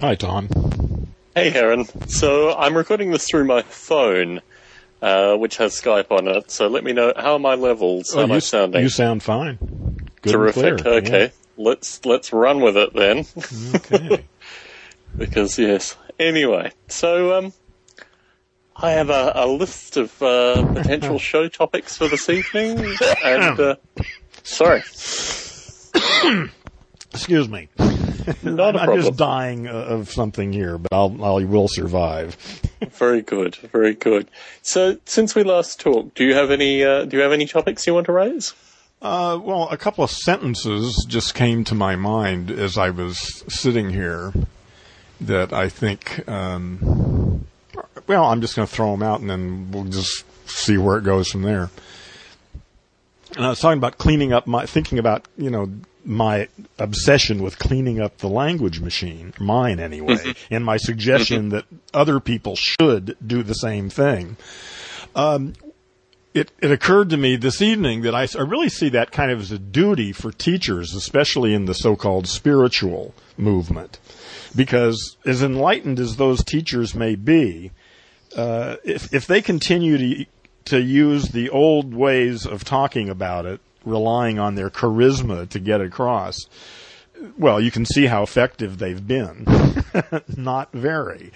Hi, Tom. Hey, Heron. So I'm recording this through my phone, uh, which has Skype on it. So let me know how are my levels? How Oh, am I sounding? you sound fine. Good Terrific. And clear. Okay, let's let's run with it then, Okay. because yes. Anyway, so um, I have a, a list of uh, potential show topics for this evening, and uh, sorry, Excuse me. not a I'm problem. just dying of something here, but I'll, I will survive. Very good, very good. So since we last talked, do you have any uh, do you have any topics you want to raise? Uh, well, a couple of sentences just came to my mind as I was sitting here that I think, um, well, I'm just going to throw them out and then we'll just see where it goes from there. And I was talking about cleaning up my, thinking about, you know, my obsession with cleaning up the language machine, mine anyway, mm-hmm. and my suggestion mm-hmm. that other people should do the same thing um, it, it occurred to me this evening that I, I really see that kind of as a duty for teachers, especially in the so-called spiritual movement. Because as enlightened as those teachers may be, uh, if, if they continue to, to use the old ways of talking about it, relying on their charisma to get across, well, you can see how effective they've been. Not very.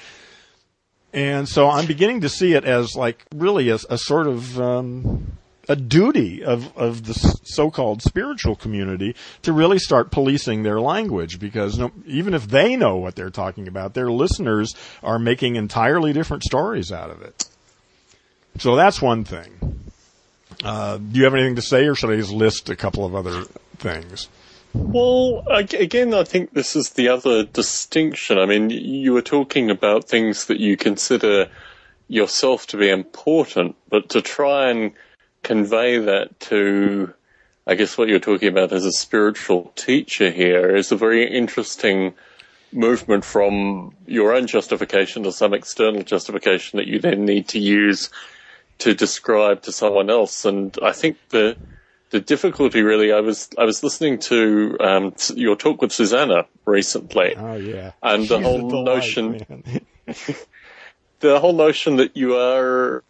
And so I'm beginning to see it as like really a, a sort of um, a duty of of the so-called spiritual community to really start policing their language because no, even if they know what they're talking about, their listeners are making entirely different stories out of it. So that's one thing. Uh, do you have anything to say, or should I just list a couple of other things? Well, again, I think this is the other distinction. I mean, you were talking about things that you consider yourself to be important, but to try and convey that to, I guess, what you're talking about as a spiritual teacher here is a very interesting movement from your own justification to some external justification that you then need to use to describe to someone else. And I think the the difficulty really, I was I was listening to um, your talk with Susanna recently, Oh yeah, And the whole delight, notion- the whole notion that you are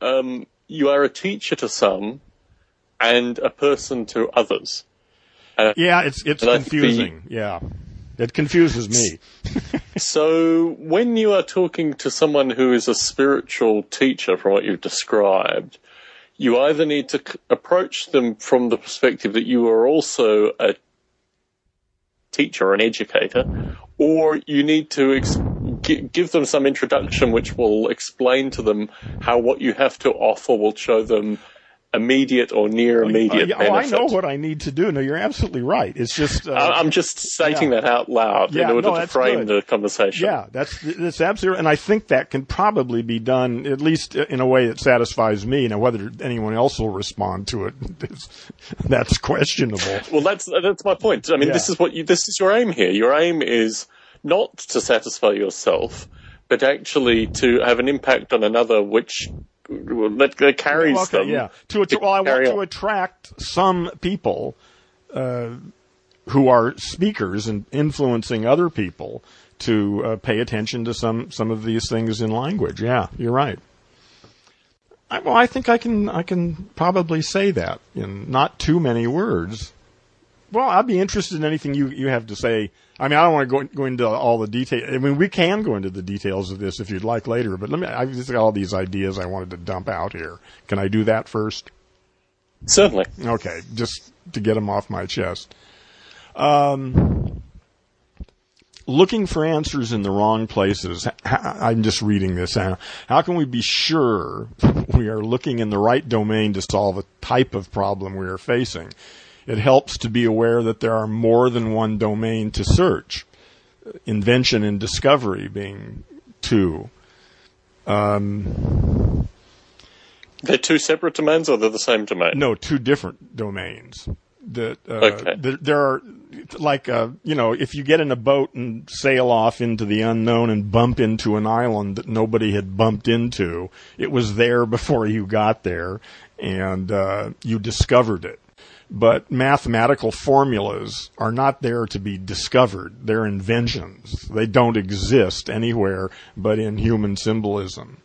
um, you are a teacher to some and a person to others. Yeah, it's it's think the- confusing. Yeah, it confuses me. So when you are talking to someone who is a spiritual teacher, from what you've described, you either need to c- approach them from the perspective that you are also a teacher, an educator, or you need to ex- gi- give them some introduction which will explain to them how what you have to offer will show them immediate or near immediate Uh, yeah, oh, I know what I need to do. No, you're absolutely right. It's just uh, I'm just stating yeah. that out loud Yeah, in order no, to frame good. the conversation. Yeah, that's that's absolutely, and I think that can probably be done at least in a way that satisfies me. Now, whether anyone else will respond to it, is, that's questionable. Well, that's that's my point. I mean, Yeah. this is what you, this is your aim here. Your aim is not to satisfy yourself, but actually to have an impact on another, which that, that carries Okay, them. yeah. To, att- well, I want to attract some people uh, who are speakers and influencing other people to uh, pay attention to some some of these things in language. Yeah, you're right. I, well, I think I can I can probably say that in not too many words. Well, I'd be interested in anything you, you have to say. I mean, I don't want to go, go into all the details. I mean, we can go into the details of this if you'd like later, but let me, I've just got all these ideas I wanted to dump out here. Can I do that first? Certainly. Okay, just to get them off my chest. Um, looking for answers in the wrong places. I'm just reading this. How how can we be sure we are looking in the right domain to solve a type of problem we are facing? It helps to be aware that there are more than one domain to search. Invention and discovery being two. They're two separate domains, or they're the same domain. No, two different domains. That uh, Okay. there, there are like uh, you know, if you get in a boat and sail off into the unknown and bump into an island that nobody had bumped into, it was there before you got there, and uh, you discovered it. But mathematical formulas are not there to be discovered. They're inventions. They don't exist anywhere but in human symbolism.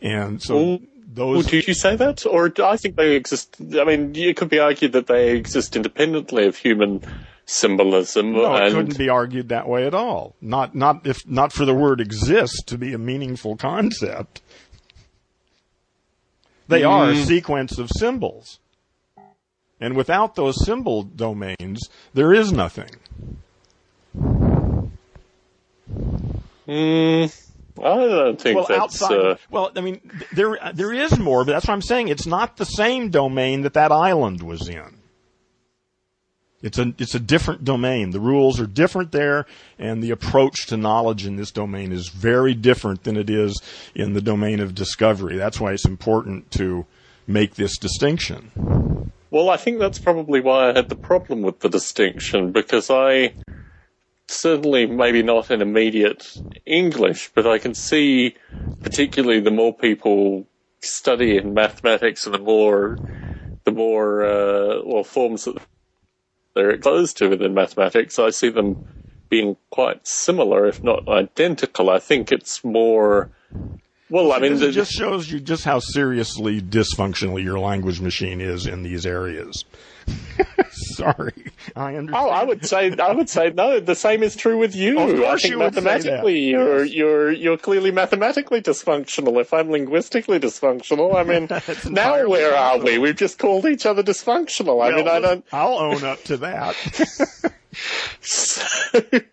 And so those did you say that? Or do I think they exist? I mean, it could be argued that they exist independently of human symbolism. no, it and couldn't be argued that way at all. Not not if not for the word exist to be a meaningful concept. They are a sequence of symbols. And without those symbol domains, there is nothing. Mm, I don't think well, that's. outside. uh, well, I mean, there there is more, but that's what I'm saying. It's not the same domain that that island was in. It's a it's a different domain. The rules are different there, and the approach to knowledge in this domain is very different than it is in the domain of discovery. That's why it's important to make this distinction. Well, I think that's probably why I had the problem with the distinction because I certainly maybe not in immediate English, but I can see particularly the more people study in mathematics and the more the more uh, well forms that they're exposed to within mathematics, I see them being quite similar, if not identical. I think it's more well, I mean, the, just shows you just how seriously dysfunctional your language machine is in these areas. Sorry, I understand. Oh, I would say I would say no. The same is true with you. Of course I think you would say that. mathematically, you're you're you're clearly mathematically dysfunctional. If I'm linguistically dysfunctional, I mean, now where are we? We've just called each other dysfunctional. I mean, I don't. I'll own up to that.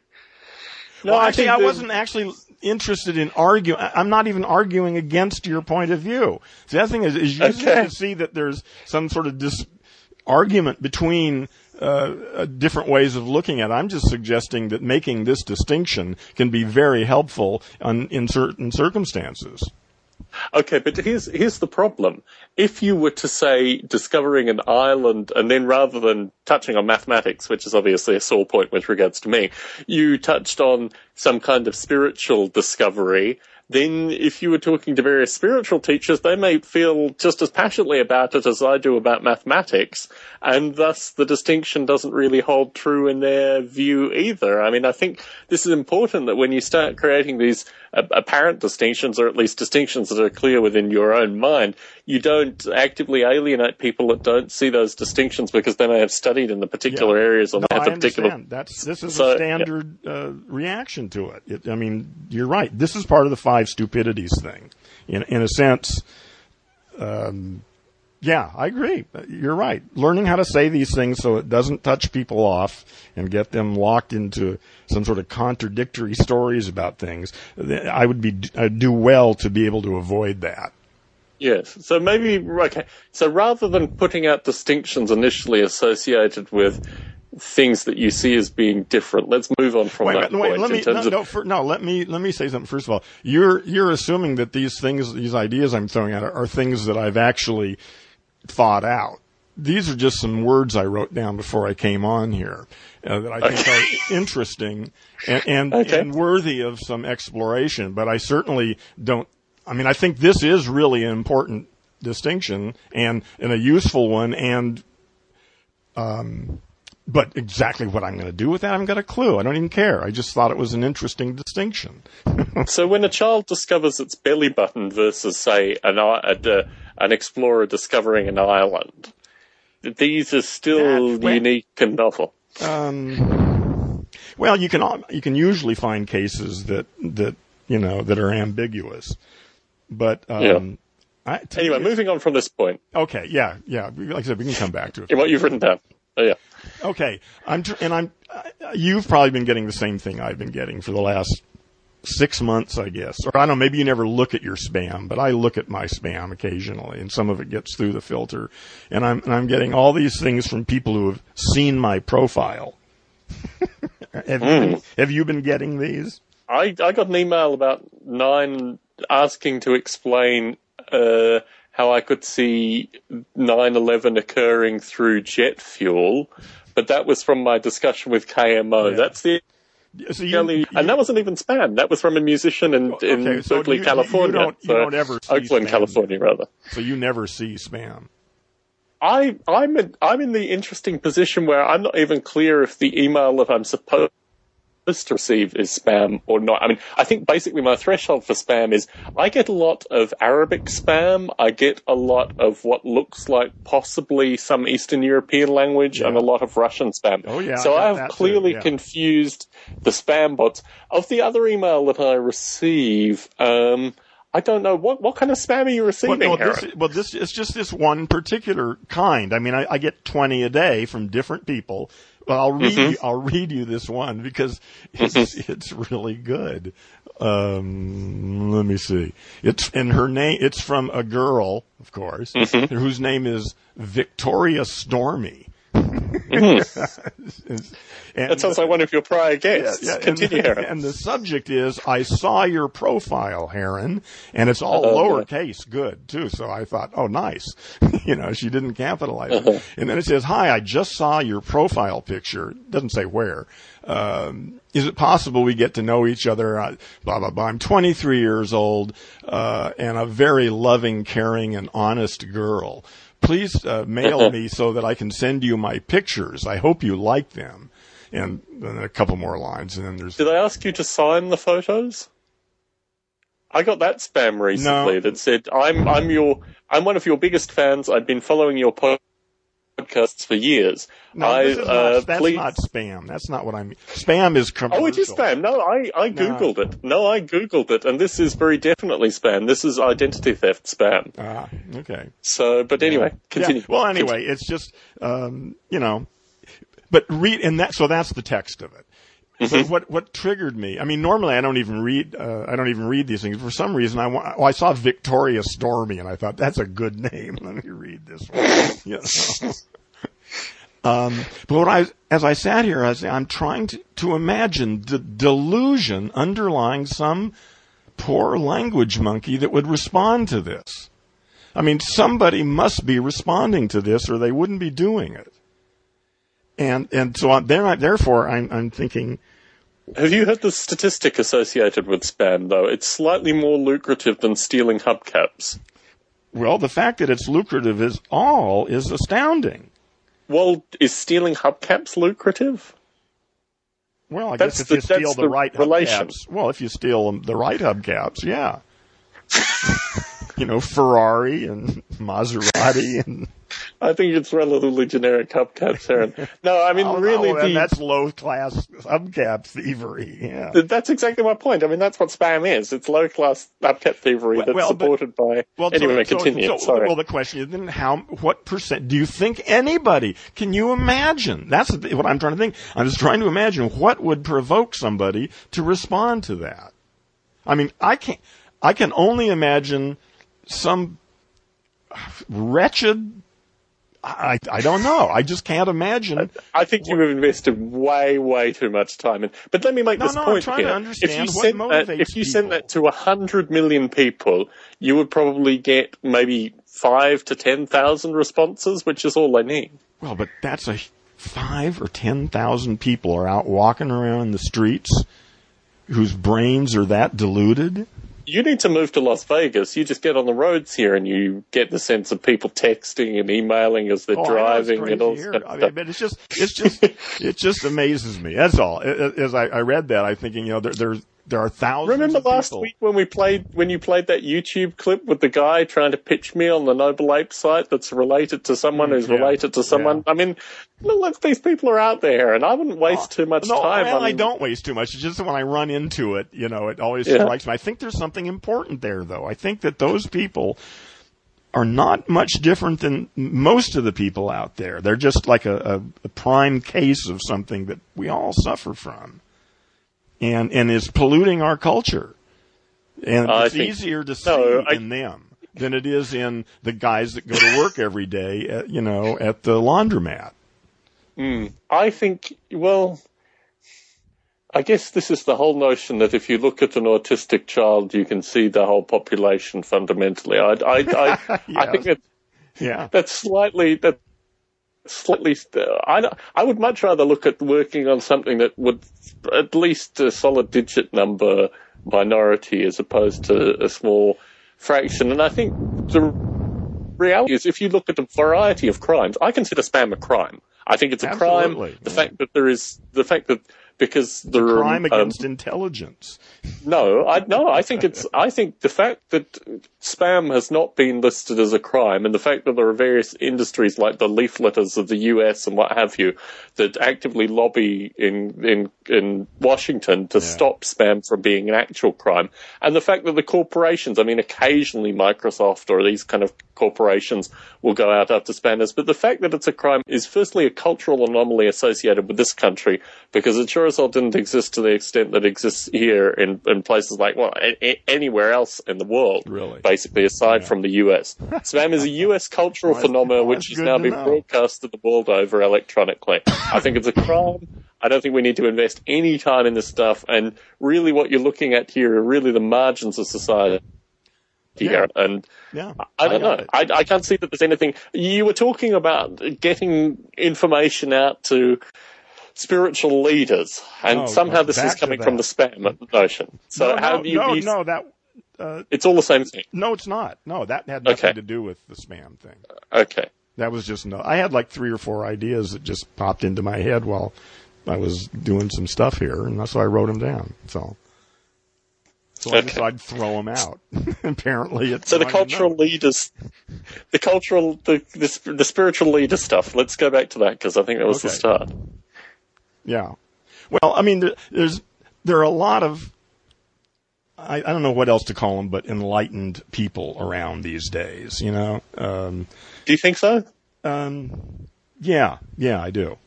no, well, I actually, I that- wasn't actually interested in arguing. I'm not even arguing against your point of view. So the other thing is, is using Okay. to see that there's some sort of dis- argument between uh, uh, different ways of looking at it. I'm just suggesting that making this distinction can be very helpful on, in certain circumstances. Okay, but here's here's the problem. If you were to say discovering an island, and then rather than touching on mathematics, which is obviously a sore point with regards to me, you touched on some kind of spiritual discovery. Then, if you were talking to various spiritual teachers, they may feel just as passionately about it as I do about mathematics, and thus the distinction doesn't really hold true in their view either. I mean, I think this is important that when you start creating these apparent distinctions, or at least distinctions that are clear within your own mind, you don't actively alienate people that don't see those distinctions because they may have studied in the particular Yeah. areas or No, have I particular. understand. That's this is So, a yeah. standard uh, reaction to it. it. I mean, you're right. This is part of the five stupidities thing. In in a sense, um, yeah, I agree. You're right. Learning how to say these things so it doesn't touch people off and get them locked into some sort of contradictory stories about things. I would be I'd do well to be able to avoid that. Yes. So maybe okay. So rather than putting out distinctions initially associated with things that you see as being different, let's move on from Wait, that wait, wait, point let me no, of no, for, no, let me let me say something first of all. You're you're assuming that these things, these ideas I'm throwing out, are, are things that I've actually thought out. These are just some words I wrote down before I came on here uh, that I think are interesting and and, Okay. and worthy of some exploration. But I certainly don't. I mean, I think this is really an important distinction and and a useful one and but exactly what I'm going to do with that, I haven't got a clue. I don't even care. I just thought it was an interesting distinction. So when a child discovers its belly button versus, say, an a- an explorer discovering an island, these are still unique and novel. Um, well, you can you can usually find cases that that you know that are ambiguous, but um, Yeah. I, Anyway, moving on from this point, Okay, yeah, yeah. Like I said, we can come back to it. what you've written down. Oh, yeah. Okay, I'm tr- and I'm. Uh, you've probably been getting the same thing I've been getting for the last six months, I guess. Or I don't know. Maybe you never look at your spam, but I look at my spam occasionally, and some of it gets through the filter. And I'm and I'm getting all these things from people who have seen my profile. have, you been, have you been getting these? I, I got an email about nine asking to explain uh, how I could see 9/11 occurring through jet fuel, but that was from my discussion with KMO. Yeah. That's the So you, only, you- and that wasn't even spam. That was from a musician in, in Okay, so Berkeley, you- you don't- you So don't ever Oakland, spam. California, rather. so you never see spam. I I'm a, I'm in the interesting position where I'm not even clear if the email that I'm supposed to receive is spam or not. I mean, I think basically my threshold for spam is I get a lot of Arabic spam. I get a lot of what looks like possibly some Eastern European language Yeah. and a lot of Russian spam. Oh, yeah, So I I have clearly yeah. confused the spam bots. Of the other email that I receive, um, I don't know what what kind of spam are you Well, receiving, no, Aaron? this, well, this it's just this one particular kind. I mean, I, I get twenty a day from different people. Well, I'll read Mm-hmm. you, I'll read you this one because it's it's really good. Um, let me see. It's and her name. It's from a girl, of course, Mm-hmm. whose name is Victoria Stormy. and, That sounds like one of your prior guests. yeah, Continue, and, Aaron. and the subject is I saw your profile, Heron, and it's all Uh-huh. lowercase, good too. So I thought, oh, nice. you know, she didn't capitalize Uh-huh. it. And then it says, "Hi, I just saw your profile picture." It doesn't say where. Um, is it possible we get to know each other? Uh, blah blah blah. I'm 23 years old uh, and a very loving, caring, and honest girl. Please uh, mail me so that I can send you my pictures. I hope you like them. And then a couple more lines, and then there's Did I ask you to sign the photos? I got that spam recently No. that said, "I'm I'm your I'm one of your biggest fans. I've been following your po- podcasts for years. No, I this is uh, not, that's please." not spam. That's not what I mean. Spam is commercial. Oh, it is spam. No, I, I googled it. No, I googled it, and this is very definitely spam. This is identity theft spam. Ah, okay. So, but anyway, continue. Yeah. Well, anyway, it's just um, you know, but read and that. So that's the text of it. Mm-hmm. What what triggered me? I mean, normally I don't even read. Uh, I don't even read these things. For some reason, I wa- well, I saw Victoria Stormy, and I thought that's a good name. Let me read this one. you know. Um, but what I, as I sat here, I I'm trying to, to imagine the delusion underlying some poor language monkey that would respond to this. I mean, somebody must be responding to this, or they wouldn't be doing it. And and so on, there, therefore, I'm I'm thinking, Have you heard the statistic associated with spam, though? It's slightly more lucrative than stealing hubcaps. well, the fact that it's lucrative is all is astounding. Well, is stealing hubcaps lucrative? Well, I That's guess if the- you steal the, the right relation. hubcaps, well, if you steal the right hubcaps, yeah. you know, Ferrari and Maserati and I think it's relatively generic hubcaps, Aaron. No, I mean, Oh, really, and the, that's low class hubcap thievery. Yeah. that's exactly my point. I mean, that's what spam is. It's low class hubcap thievery Well, that's well, but- supported by. Well, anyway, so- continue. so- Sorry. well, the question is then how, what percent, do you think anybody, can you imagine? That's what I'm trying to think. I'm just trying to imagine what would provoke somebody to respond to that. I mean, I can't, I can only imagine some wretched, I, I don't know. I just can't imagine. I think you have invested way, way too much time in. But let me make No, this no, I'm point trying to understand if you sent that, if you people. that to a hundred million people, you would probably get maybe five to ten thousand responses, which is all they need. Well, but that's a five or ten thousand people are out walking around in the streets whose brains are that deluded. You need to move to Las Vegas. You just get on the roads here and you get the sense of people texting and emailing as they're Oh, I know it's driving and all here. I mean, it's just, it's just, it just amazes me. That's all. As I, I read that, I'm thinking, you know, there, there's, there are thousands. Remember of last people. week when we played when you played that YouTube clip with the guy trying to pitch me on the Noble Ape site that's related to someone who's Mm, yeah, related to someone? I mean, look, these people are out there, and I wouldn't waste too much No, time. on, I don't waste too much. It's just when I run into it, you know, it always Yeah. strikes me. I think there's something important there, though. I think that those people are not much different than most of the people out there. They're just like a, a, a prime case of something that we all suffer from, and and is polluting our culture. And uh, I it's think- easier to see no, I- in them than it is in the guys that go to work every day, at, you know, at the laundromat. Hmm. I think, well, I guess this is the whole notion that if you look at an autistic child, you can see the whole population fundamentally. I, I, I, I think that Yeah. that's slightly that slightly. I I would much rather look at working on something that would at least a solid digit number minority as opposed to a small fraction. And I think the reality is, if you look at a variety of crimes, I consider spam a crime. I think it's a Absolutely, crime. The yeah. fact that there is the fact that because are Crime um, against intelligence. no, I no, I think it's I think the fact that spam has not been listed as a crime and the fact that there are various industries like the leafleters of the US and what have you that actively lobby in in in Washington to stop spam from being an actual crime and the fact that the corporations, I mean occasionally Microsoft or these kind of corporations will go out after spammers, but the fact that it's a crime is firstly a cultural anomaly associated with this country because it sure as hell didn't exist to the extent that exists here in, in places like, well, a- a- anywhere else in the world. Really? Basically, aside from the US. Spam is a US cultural Well, phenomenon well, which good now to been know. broadcasted the world over electronically. I think it's a crime. I don't think we need to invest any time in this stuff. And really what you're looking at here are really the margins of society. Here. And Yeah. I don't got know. I, I can't see that there's anything. You were talking about getting information out to spiritual leaders, and No, somehow no, this is coming from the spam notion. So no, how do you? no, no, that Uh, it's all the same thing. no, it's not. No, that had nothing Okay. to do with the spam thing. Okay. That was just no. I had like three or four ideas that just popped into my head while I was doing some stuff here, and that's why I wrote them down. So, so I Okay. decided to throw them out. Apparently, it's So the cultural leaders, the cultural, the, the the spiritual leader stuff. Let's go back to that because I think that was the start. Yeah. Well, I mean, there, there's there are a lot of I, I don't know what else to call them, but enlightened people around these days. You know. Um, Do you think so? um, yeah, yeah, I do.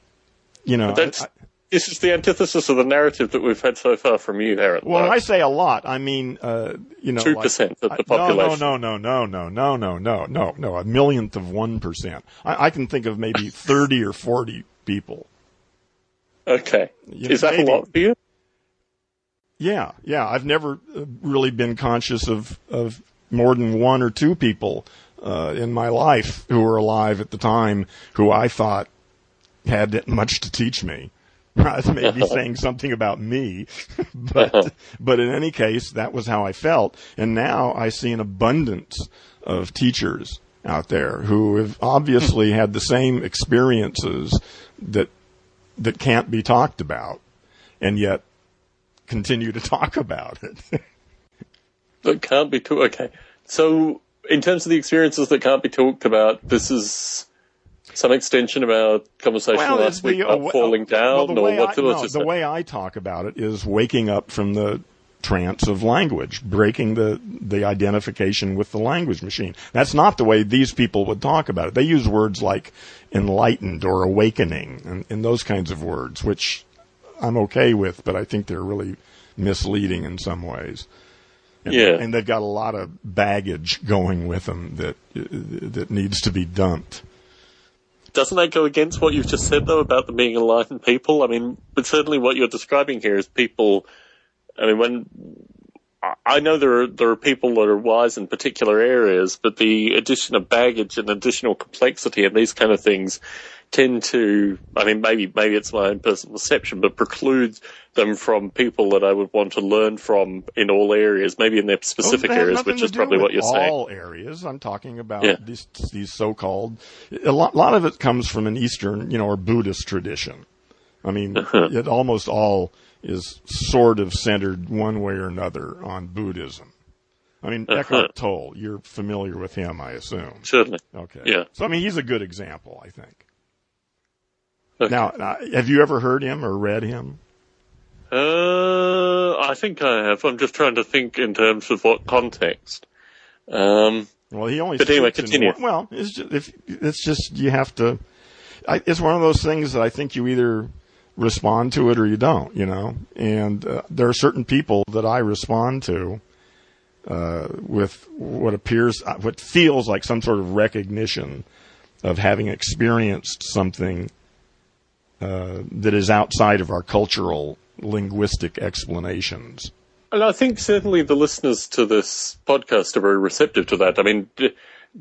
You know, That's I- this is the antithesis of the narrative that we've had so far from you, Aaron. Well, when I say a lot, I mean, uh, you know, 2% of the population. No, no, no, no, no, no, no, no, no, no a millionth of one percent. I, I can think of maybe thirty or forty people. okay, You is know, that maybe- a lot for you? Yeah, yeah. I've never uh, really been conscious of of more than one or two people uh, in my life who were alive at the time who I thought had much to teach me. That's maybe saying something about me, but but in any case, that was how I felt. And now I see an abundance of teachers out there who have obviously had the same experiences that that can't be talked about, and yet continue to talk about it. that can't be talked. Okay, so in terms of the experiences that can't be talked about, this is some extension of our conversation it's last week the- about uh, falling well, down, the or way what I, no, the way I talk about it is waking up from the trance of language, breaking the the identification with the language machine. That's not the way these people would talk about it. They use words like enlightened or awakening and, and those kinds of words, which I'm okay with, but I think they're really misleading in some ways. And, Yeah. and they've got a lot of baggage going with them that that needs to be dumped. Doesn't that go against what you've just said though about them being enlightened people? I mean, but certainly what you're describing here is people. I mean, when I- know there are there are people that are wise in particular areas, but the addition of baggage and additional complexity and these kind of things tend to. I mean, maybe maybe it's my own personal perception, but precludes them from people that I would want to learn from in all areas, maybe in their specific Well, areas, which is probably what you're saying. All areas. I'm talking about Yeah. these these so-called. A lot, lot of it comes from an Eastern, you know, or Buddhist tradition. I mean, Uh-huh. it almost all is sort of centered one way or another on Buddhism. I mean, Uh-huh. Eckhart Tolle. You're familiar with him, I assume. Certainly. Okay. Yeah. So I mean, he's a good example, I think. Okay. Now, uh, have you ever heard him or read him? Uh, I think I have. I'm just trying to think in terms of what context. Um, Well, he only. But anyway, continue. one- well, it's just, if it's just you have to. I, it's one of those things that I think you either respond to it or you don't. You know, and uh, there are certain people that I respond to uh, with what appears, uh, what feels like some sort of recognition of having experienced something uh, that is outside of our cultural linguistic explanations. and I think certainly the listeners to this podcast are very receptive to that. I mean, d-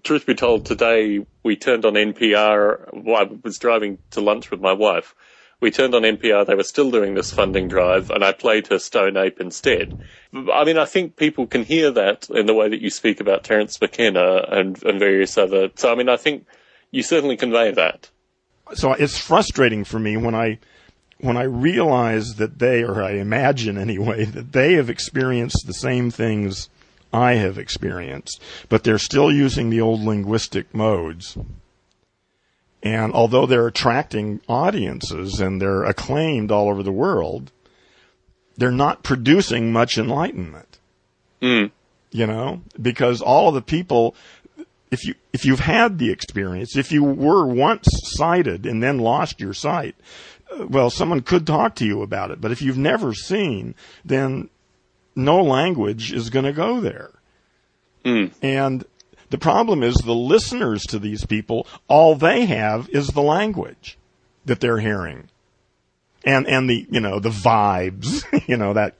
truth be told, today we turned on NPR. while I was driving to lunch with my wife. We turned on NPR, they were still doing this funding drive, and I played her Stone Ape instead. I mean, I think people can hear that in the way that you speak about Terence McKenna and, and various other. So, I mean, I think you certainly convey that. So it's frustrating for me when I when I realize that they, or I imagine anyway, that they have experienced the same things I have experienced, but they're still using the old linguistic modes. And although they're attracting audiences and they're acclaimed all over the world, they're not producing much enlightenment. Mm. You know, because all of the people, if you, if you've had the experience, if you were once sighted and then lost your sight, uh, well, someone could talk to you about it. But if you've never seen, then no language is going to go there. Mm. And the problem is the listeners to these people, all they have is the language that they're hearing. And, and the, you know, the vibes, you know, that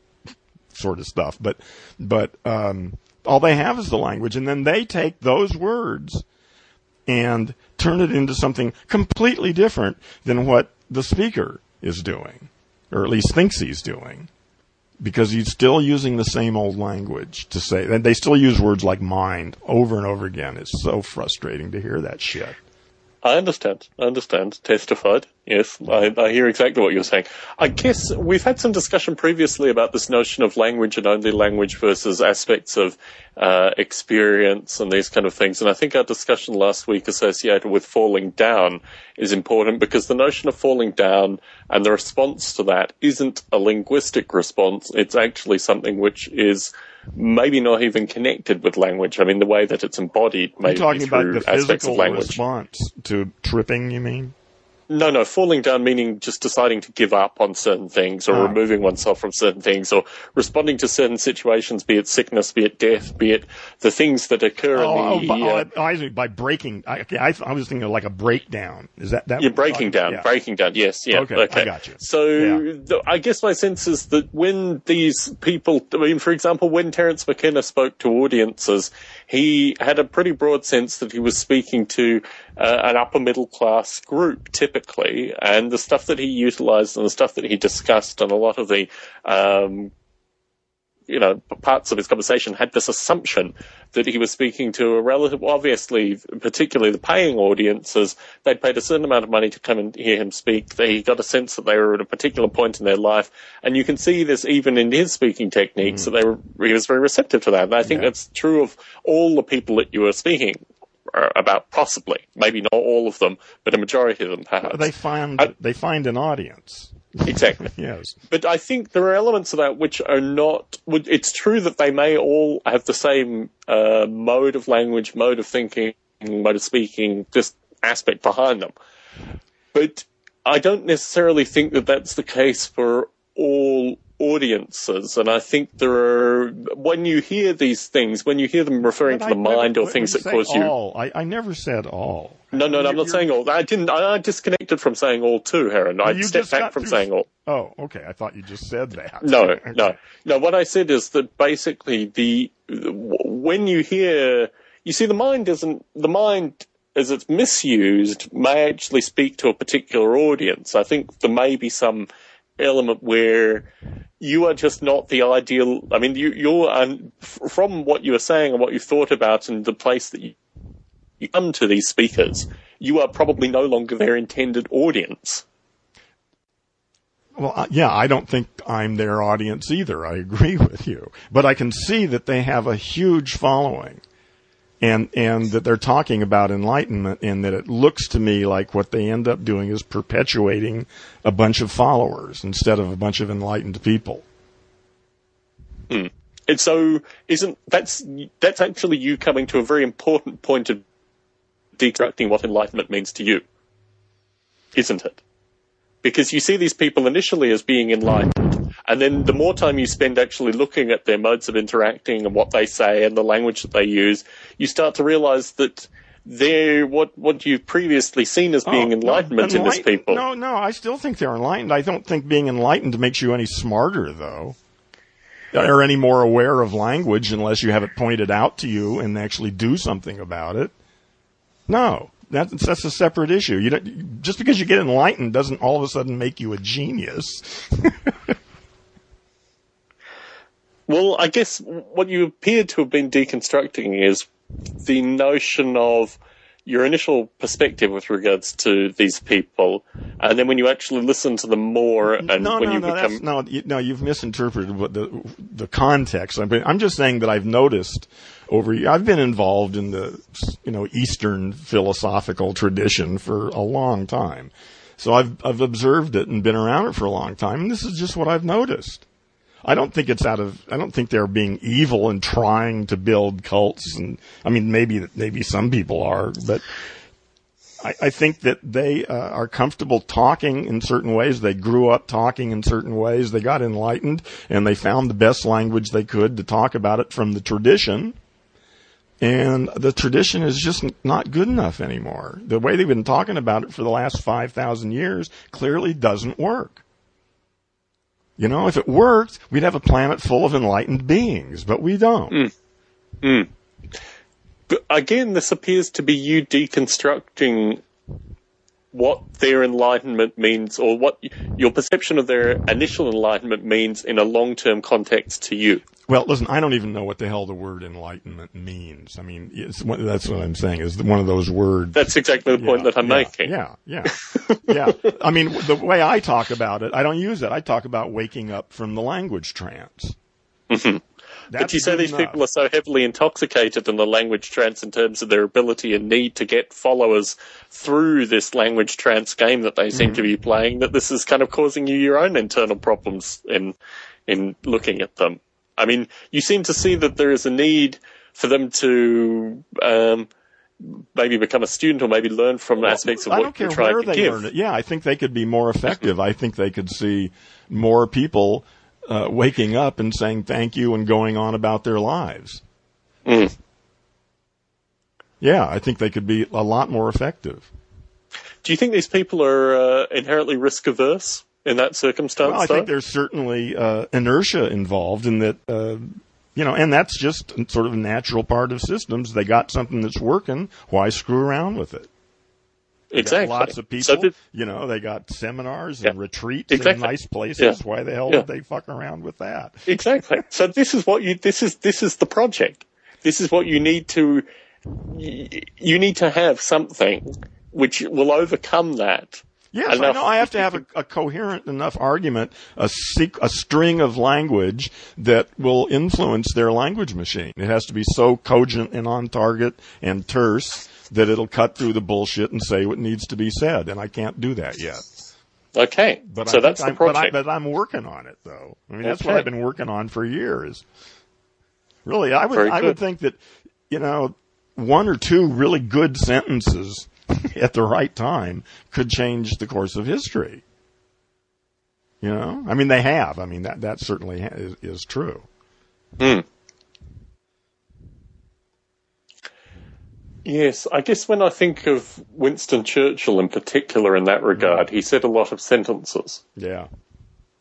sort of stuff. But, but, um, all they have is the language. And then they take those words and turn it into something completely different than what the speaker is doing, or at least thinks he's doing because he's still using the same old language to say, and they still use words like mind over and over again. It's so frustrating to hear that shit. I understand. I understand. Testified. Yes, I, I, hear exactly what you're saying. I guess we've had some discussion previously about this notion of language and only language versus aspects of uh, experience and these kind of things. And I think our discussion last week associated with falling down is important because the notion of falling down and the response to that isn't a linguistic response. It's actually something which is maybe not even connected with language. I mean, the way that it's embodied, maybe You're talking through about the aspects of physical language. response to tripping. You mean? No, no, falling down meaning just deciding to give up on certain things or Oh. removing oneself from certain things or responding to certain situations, be it sickness, be it death, be it the things that occur Oh, in oh, the, by, uh, oh, I by breaking. I, okay, I, I was thinking of like a breakdown. Is that that? You're breaking down, Yeah. breaking down. Yes, yeah. Okay, I got you. So Yeah. the, I guess my sense is that when these people, I mean, for example, when Terence McKenna spoke to audiences, he had a pretty broad sense that he was speaking to uh, an upper middle class group typically, and the stuff that he utilized and the stuff that he discussed and a lot of the um, you know, parts of his conversation had this assumption that he was speaking to a relative, obviously, particularly the paying audiences, they'd paid a certain amount of money to come and hear him speak. They got a sense that they were at a particular point in their life. And you can see this even in his speaking techniques, that they were, he was very receptive to that. And I think Yeah. that's true of all the people that you were speaking about, possibly. Maybe not all of them, but a majority of them perhaps. They find I- they find an audience. exactly. Yes. But I think there are elements of that which are not. It's true that they may all have the same uh, mode of language, mode of thinking, mode of speaking, just aspect behind them. But I don't necessarily think that that's the case for all audiences. And I think there are when you hear these things, when you hear them referring But to the never- mind or things that cause you. all, I, I never said all. No, no, no, I'm not saying all. I didn't. I disconnected from saying all too, Heron. I you stepped back from through- saying all. Oh, okay. I thought you just said that. No, Okay. no, no. What I said is that basically the when you hear, you see, the mind isn't the mind as it's misused may actually speak to a particular audience. I think there may be some element where you are just not the ideal. I mean, you, you're f- from what you were saying and what you thought about and the place that you, you come to these speakers. You are probably no longer their intended audience. Well, uh, yeah, I don't think I'm their audience either. I agree with you, but I can see that they have a huge following, and and that they're talking about enlightenment, and that it looks to me like what they end up doing is perpetuating a bunch of followers instead of a bunch of enlightened people. Hmm. And so, isn't that's that's actually you coming to a very important point of deconstructing what enlightenment means to you, isn't it? Because you see these people initially as being enlightened, and then the more time you spend actually looking at their modes of interacting and what they say and the language that they use, you start to realize that they're what what you've previously seen as being Oh, no, enlightenment in these people. No, no, I still think they're enlightened. I don't think being enlightened makes you any smarter, though, or any more aware of language, unless you have it pointed out to you and actually do something about it. No, That's that's a separate issue. You don't, just because you get enlightened doesn't all of a sudden make you a genius. well, I guess what you appear to have been deconstructing is the notion of your initial perspective with regards to these people, and then when you actually listen to them more, and no, when no, you no, become no, you, no, you've misinterpreted what the the context. I'm, I'm just saying that I've noticed over. I've been involved in the you know Eastern philosophical tradition for a long time, so I've I've observed it and been around it for a long time, and this is just what I've noticed. I don't think it's out of. I don't think they're being evil and trying to build cults. And I mean, maybe maybe some people are, but I, I think that they uh, are comfortable talking in certain ways. They grew up talking in certain ways. They got enlightened, and they found the best language they could to talk about it from the tradition. And the tradition is just not good enough anymore. The way they've been talking about it for the last 5,000 years clearly doesn't work. You know, if it worked, we'd have a planet full of enlightened beings, but we don't. Mm. Mm. But again, this appears to be you deconstructing what their enlightenment means or what your perception of their initial enlightenment means in a long-term context to you. Well, listen, I don't even know what the hell the word enlightenment means. I mean, that's what I'm saying is one of those words. That's exactly the point yeah, that I'm yeah, making. Yeah, yeah, yeah. I mean, the way I talk about it, I don't use it. I talk about waking up from the language trance. Mm-hmm. but you say these enough. people are so heavily intoxicated in the language trance in terms of their ability and need to get followers through this language trance game that they seem Mm-hmm. to be playing that this is kind of causing you your own internal problems in in looking at them. I mean, you seem to see that there is a need for them to um, maybe become a student or maybe learn from aspects of I what don't care you're trying where to they give. learn it. Yeah, I think they could be more effective. I think they could see more people uh, waking up and saying thank you and going on about their lives. Mm. Yeah, I think they could be a lot more effective. Do you think these people are uh, inherently risk averse in that circumstance? Well, I though? think there's certainly uh, inertia involved in that. Uh, you know, and that's just sort of a natural part of systems. They got something that's working. Why screw around with it? They exactly. Lots of people. So did- you know, they got seminars and Yeah. retreats Exactly. in nice places. Yeah. Why the hell Yeah. would they fuck around with that? Exactly. So this is what you. This is this is the project. This is what you need to. You need to have something which will overcome that. Yes, I know. I have to have a, a coherent enough argument, a, seq- a string of language that will influence their language machine. It has to be so cogent and on target and terse that it'll cut through the bullshit and say what needs to be said. And I can't do that yet. Okay. But so I that's the I'm, but, I, project. but I'm working on it, though. I mean, that's what I've been working on for years. Really, I would I would think that you know one or two really good sentences at the right time could change the course of history. You know, I mean, they have. I mean, that that certainly ha- is, is true. Hmm. Yes, I guess when I think of Winston Churchill in particular in that regard, he said a lot of sentences. Yeah,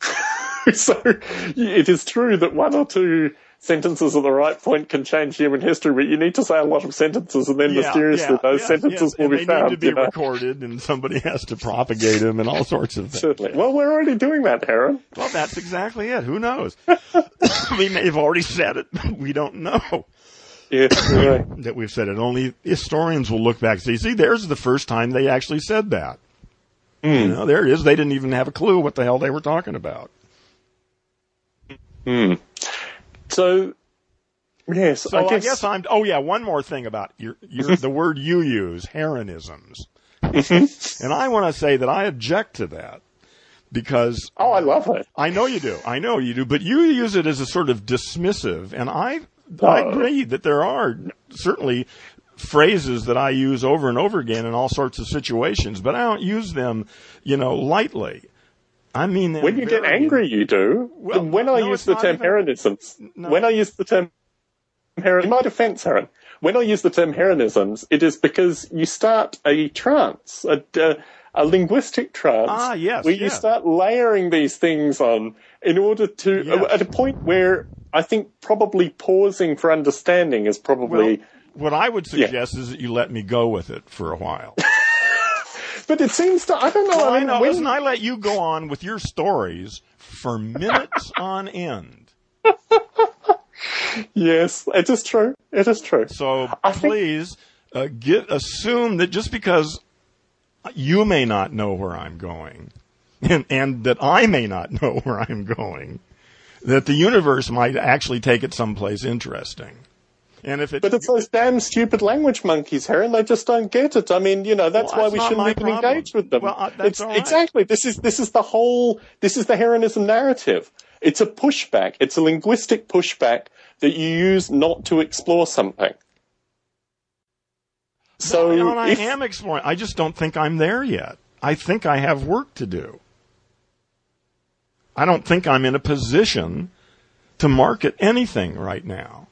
so it is true that one or two sentences at the right point can change human history, but you need to say a lot of sentences and then yeah, mysteriously yeah, those yeah, sentences yeah. will and be they found. need to be you know? recorded, and somebody has to propagate them, and all sorts of things. Certainly. Well, we're already doing that, Heron. Well, that's exactly it. Who knows? we may have already said it. but We don't know. Yes, right. that we've said it. Only historians will look back and say, see, there's the first time they actually said that. You know, there it is. They didn't even have a clue what the hell they were talking about. Hmm. So, yes, So I I guess, guess, I'm. Oh yeah, one more thing about your, your the word you use, heronisms, Mm-hmm. and I want to say that I object to that because Oh, I love it. I know you do. I know you do, but you use it as a sort of dismissive, and I I Oh. agree that there are certainly phrases that I use over and over again in all sorts of situations, but I don't use them, you know, lightly. I mean, When you get angry, you do. Well, when I no, use the term even- heronisms, No. when I use the term heron, in my defense, Heron, when I use the term heronisms, it is because you start a trance, a, a, a linguistic trance, Ah, yes, where you start layering these things on in order to, Yes. at a point where I think probably pausing for understanding is probably what I would suggest is that you let me go with it for a while. But it seems to, I don't know. Well, I I know. when- Listen, I let you go on with your stories for minutes on end. yes, it is true. It is true. So I think- please uh, get assume that just because you may not know where I'm going, and, and that I may not know where I'm going, that the universe might actually take it someplace interesting. And if it's, But it's those damn stupid language monkeys, Heron. They just don't get it. I mean, you know, that's Well, why that's we shouldn't even problem. engage with them. Well, uh, that's it's, all right. Exactly. This is this is the whole. This is the Heronism narrative. It's a pushback. It's a linguistic pushback that you use not to explore something. So No, I if, am exploring. I just don't think I'm there yet. I think I have work to do. I don't think I'm in a position to market anything right now.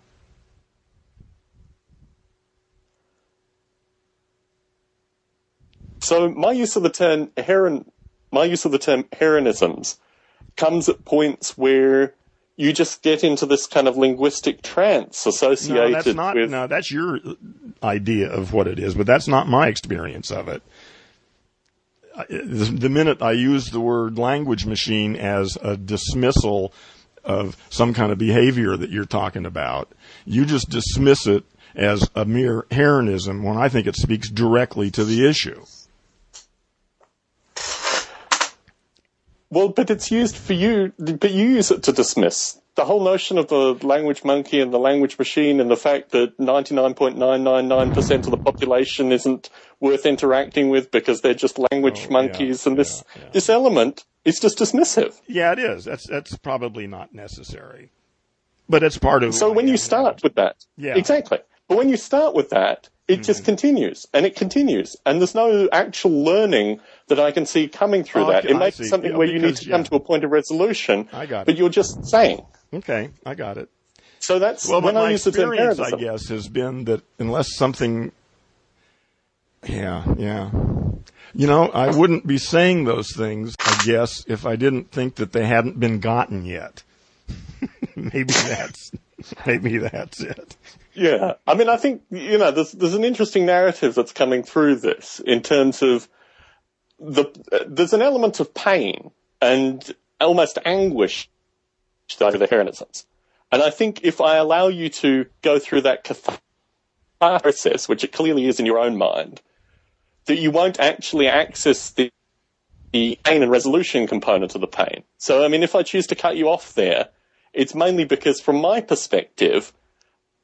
So my use of the term heron, my use of the term heronisms comes at points where you just get into this kind of linguistic trance associated No, that's not. with. No, that's your idea of what it is, but that's not my experience of it. The the minute I use the word language machine as a dismissal of some kind of behavior that you're talking about, you just dismiss it as a mere heronism when I think it speaks directly to the issue. Well, but it's used for you, but you use it to dismiss the whole notion of the language monkey and the language machine and the fact that 99.999% of the population isn't worth interacting with because they're just language Oh, yeah, monkeys and this, yeah, yeah. this element is just dismissive. Yeah, it is. That's that's probably not necessary, but it's part of. So when you start with that, Yeah. Exactly. But when you start with that, it just hmm. continues and it continues, and there's no actual learning that I can see coming through Oh, that. I It may see. be something Yeah, where you need because- to come to a point of resolution, I got it. but you're just saying. Okay, I got it. So that's Well, when I use the term I guess, has been that unless something, yeah, yeah, you know, I wouldn't be saying those things, I guess, if I didn't think that they hadn't been gotten yet. maybe that's, maybe that's it. Yeah, I mean, I think you know, there's there's an interesting narrative that's coming through this in terms of the uh, there's an element of pain and almost anguish over the heronisms, and I think if I allow you to go through that catharsis, which it clearly is in your own mind, that you won't actually access the the pain and resolution component of the pain. So, I mean, if I choose to cut you off there, it's mainly because, from my perspective,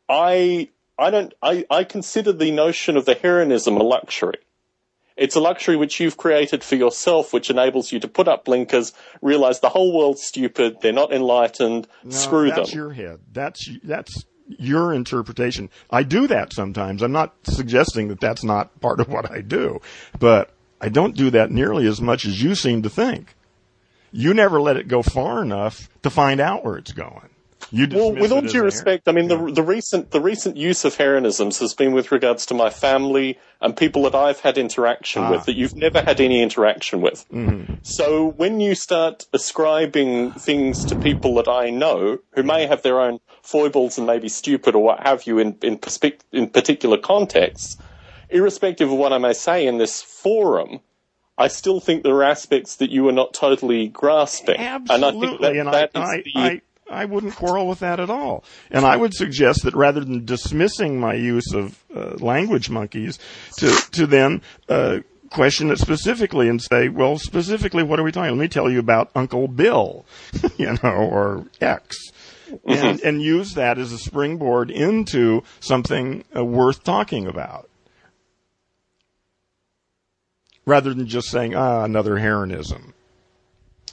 I I don't I, I consider the notion of the heronism a luxury. It's a luxury which you've created for yourself, which enables you to put up blinkers, realize the whole world's stupid, they're not enlightened, No, screw that's them. That's your head. That's that's your interpretation. I do that sometimes. I'm not suggesting that that's not part of what I do, but I don't do that nearly as much as you seem to think. You never let it go far enough to find out where it's going. You Well, with all due respect, I mean the the recent the recent use of heronisms has been with regards to my family and people that I've had interaction Ah. with that you've never had any interaction with. Mm-hmm. So when you start ascribing things to people that I know who may have their own foibles and maybe stupid or what have you in in, perspec- in particular contexts, irrespective of what I may say in this forum. I still think there are aspects that you are not totally grasping, Absolutely, and I think that, and that I, is the I, I, I wouldn't quarrel with that at all. And I would suggest that rather than dismissing my use of uh, language monkeys, to to then uh, question it specifically and say, well, specifically, what are we talking? Let me tell you about Uncle Bill, you know, or X. And, and use that as a springboard into something uh, worth talking about. Rather than just saying, ah, another heronism.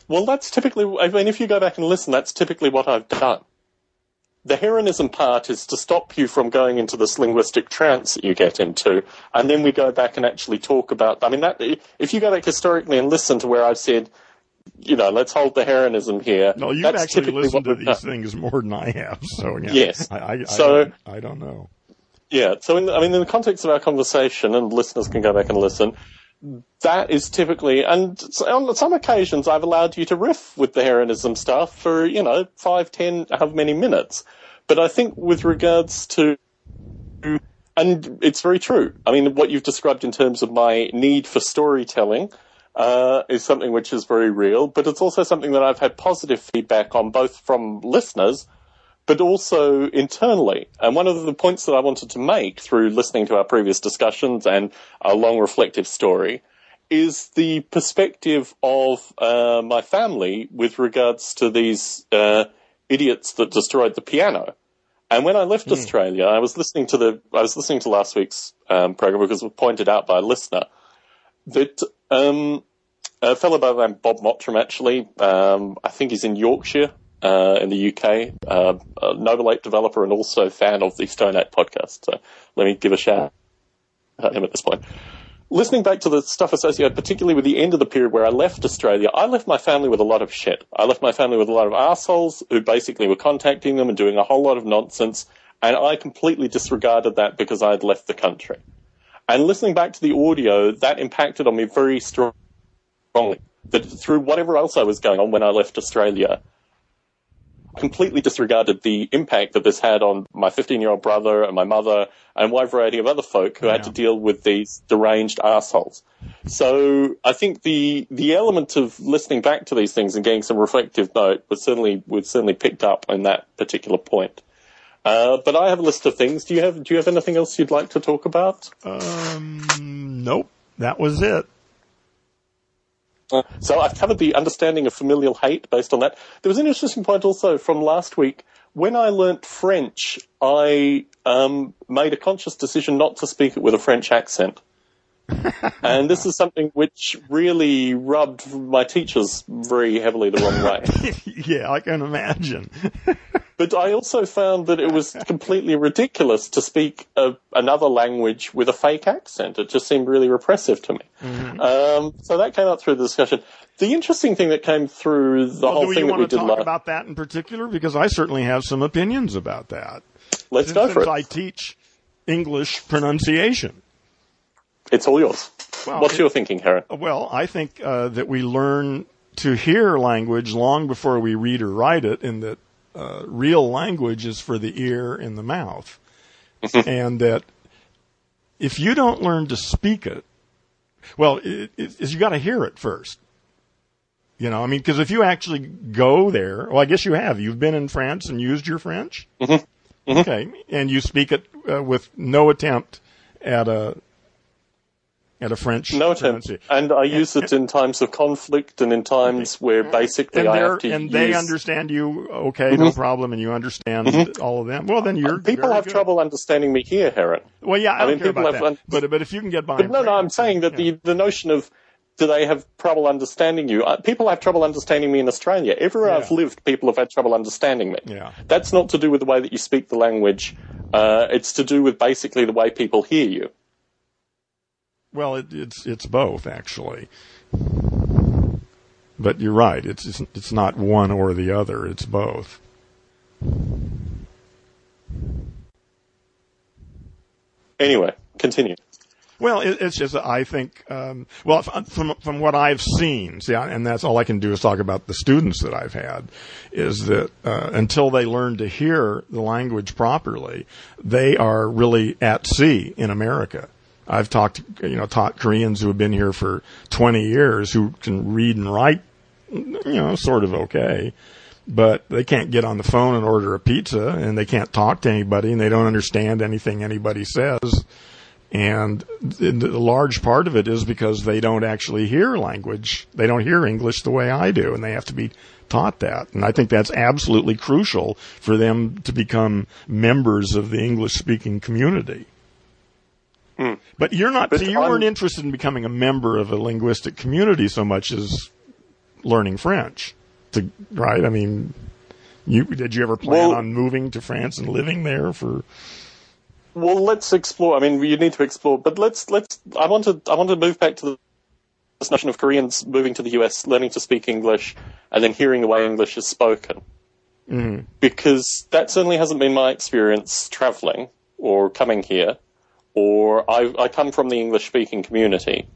Well, that's typically, I mean, if you go back and listen, that's typically what I've done. The heronism part is to stop you from going into this linguistic trance that you get into, and then we go back and actually talk about, I mean, that, if you go back historically and listen to where I've said, you know, let's hold the heronism here. No, you've that's actually listened to these done. things more than I have. So yeah, Yes. I, I, I, So- don't, I don't know. Yeah, so in, I mean, in the context of our conversation, and listeners can go back and listen, that is typically, and on some occasions I've allowed you to riff with the heronism stuff for, you know, five, ten, however many minutes. But I think with regards to and it's very true. I mean, what you've described in terms of my need for storytelling uh, is something which is very real, but it's also something that I've had positive feedback on both from listeners, but also internally. And one of the points that I wanted to make through listening to our previous discussions and a long reflective story is the perspective of uh, my family with regards to these uh, idiots that destroyed the piano. And when I left mm. Australia, I was listening to the I was listening to last week's um, program because it was pointed out by a listener that um, a fellow by the name Bob Mottram actually, um, I think he's in Yorkshire uh, in the UK, uh, a Noble Ape developer and also fan of the Stone Ape podcast. So let me give a shout at him at this point listening back to the stuff associated, particularly with the end of the period where I left Australia, I left my family with a lot of shit. I left my family with a lot of assholes who basically were contacting them and doing a whole lot of nonsense, and I completely disregarded that because I had left the country. And listening back to the audio, that impacted on me very strongly. That through whatever else I was going on when I left Australia, completely disregarded the impact that this had on my 15 year old brother and my mother and a wide variety of other folk who yeah. had to deal with these deranged assholes. So I think the the element of listening back to these things and getting some reflective note was certainly was certainly picked up in that particular point. Uh, but I have a list of things. Do you have Do you have anything else you'd like to talk about? Um, nope. That was it. So I've covered the understanding of familial hate based on that. There was an interesting point also from last week. When I learnt French, I um, made a conscious decision not to speak it with a French accent. and this is something which really rubbed my teachers very heavily the wrong way. yeah, I can imagine. but I also found that it was completely ridiculous to speak a, another language with a fake accent. It just seemed really repressive to me. Mm-hmm. Um, so that came up through the discussion. The interesting thing that came through the well, whole thing that we did talk about that in particular because I certainly have some opinions about that. Let's Since go for it. I teach English pronunciation. It's all yours. Well, What's it, your thinking, Heron? Well, I think uh, that we learn to hear language long before we read or write it, and that uh, real language is for the ear and the mouth. and that if you don't learn to speak it, well, it, it, you got to hear it first. You know, I mean, because if you actually go there, well, I guess you have. You've been in France and used your French. Mm-hmm. Mm-hmm. Okay, and you speak it uh, with no attempt at a at a French no attempt. And I use it in times of conflict and in times where basically I have to and they understand you okay, mm-hmm. no problem, and you understand mm-hmm. all of them. Well, then you're people have good. trouble understanding me here, Heron. Well, yeah, I, I mean, people have, that. but but if you can get by, but no, no, I'm saying that yeah. the the notion of do they have trouble understanding you? Uh, people have trouble understanding me in Australia. Everywhere yeah. I've lived, people have had trouble understanding me. Yeah. That's not to do with the way that you speak the language. Uh, it's to do with basically the way people hear you. Well, it, it's it's both actually. But you're right. It's, it's it's not one or the other. It's both. Anyway, continue. Well, it, it's just I think um, well from from what I've seen, see, and that's all I can do is talk about the students that I've had, is that uh, until they learn to hear the language properly, they are really at sea in America. I've talked, you know, taught Koreans who have been here for 20 years who can read and write, you know, sort of okay, but they can't get on the phone and order a pizza and they can't talk to anybody and they don't understand anything anybody says. And the large part of it is because they don't actually hear language. They don't hear English the way I do and they have to be taught that. And I think that's absolutely crucial for them to become members of the English speaking community. Mm. But you're not. But so you weren't interested in becoming a member of a linguistic community so much as learning French, to, right? I mean, you did you ever plan well, on moving to France and living there for? Well, let's explore. I mean, you need to explore, but let's let's. I want to I want to move back to the, this notion of Koreans moving to the US, learning to speak English, and then hearing the way English is spoken. Mm. Because that certainly hasn't been my experience traveling or coming here or I, I come from the English speaking community.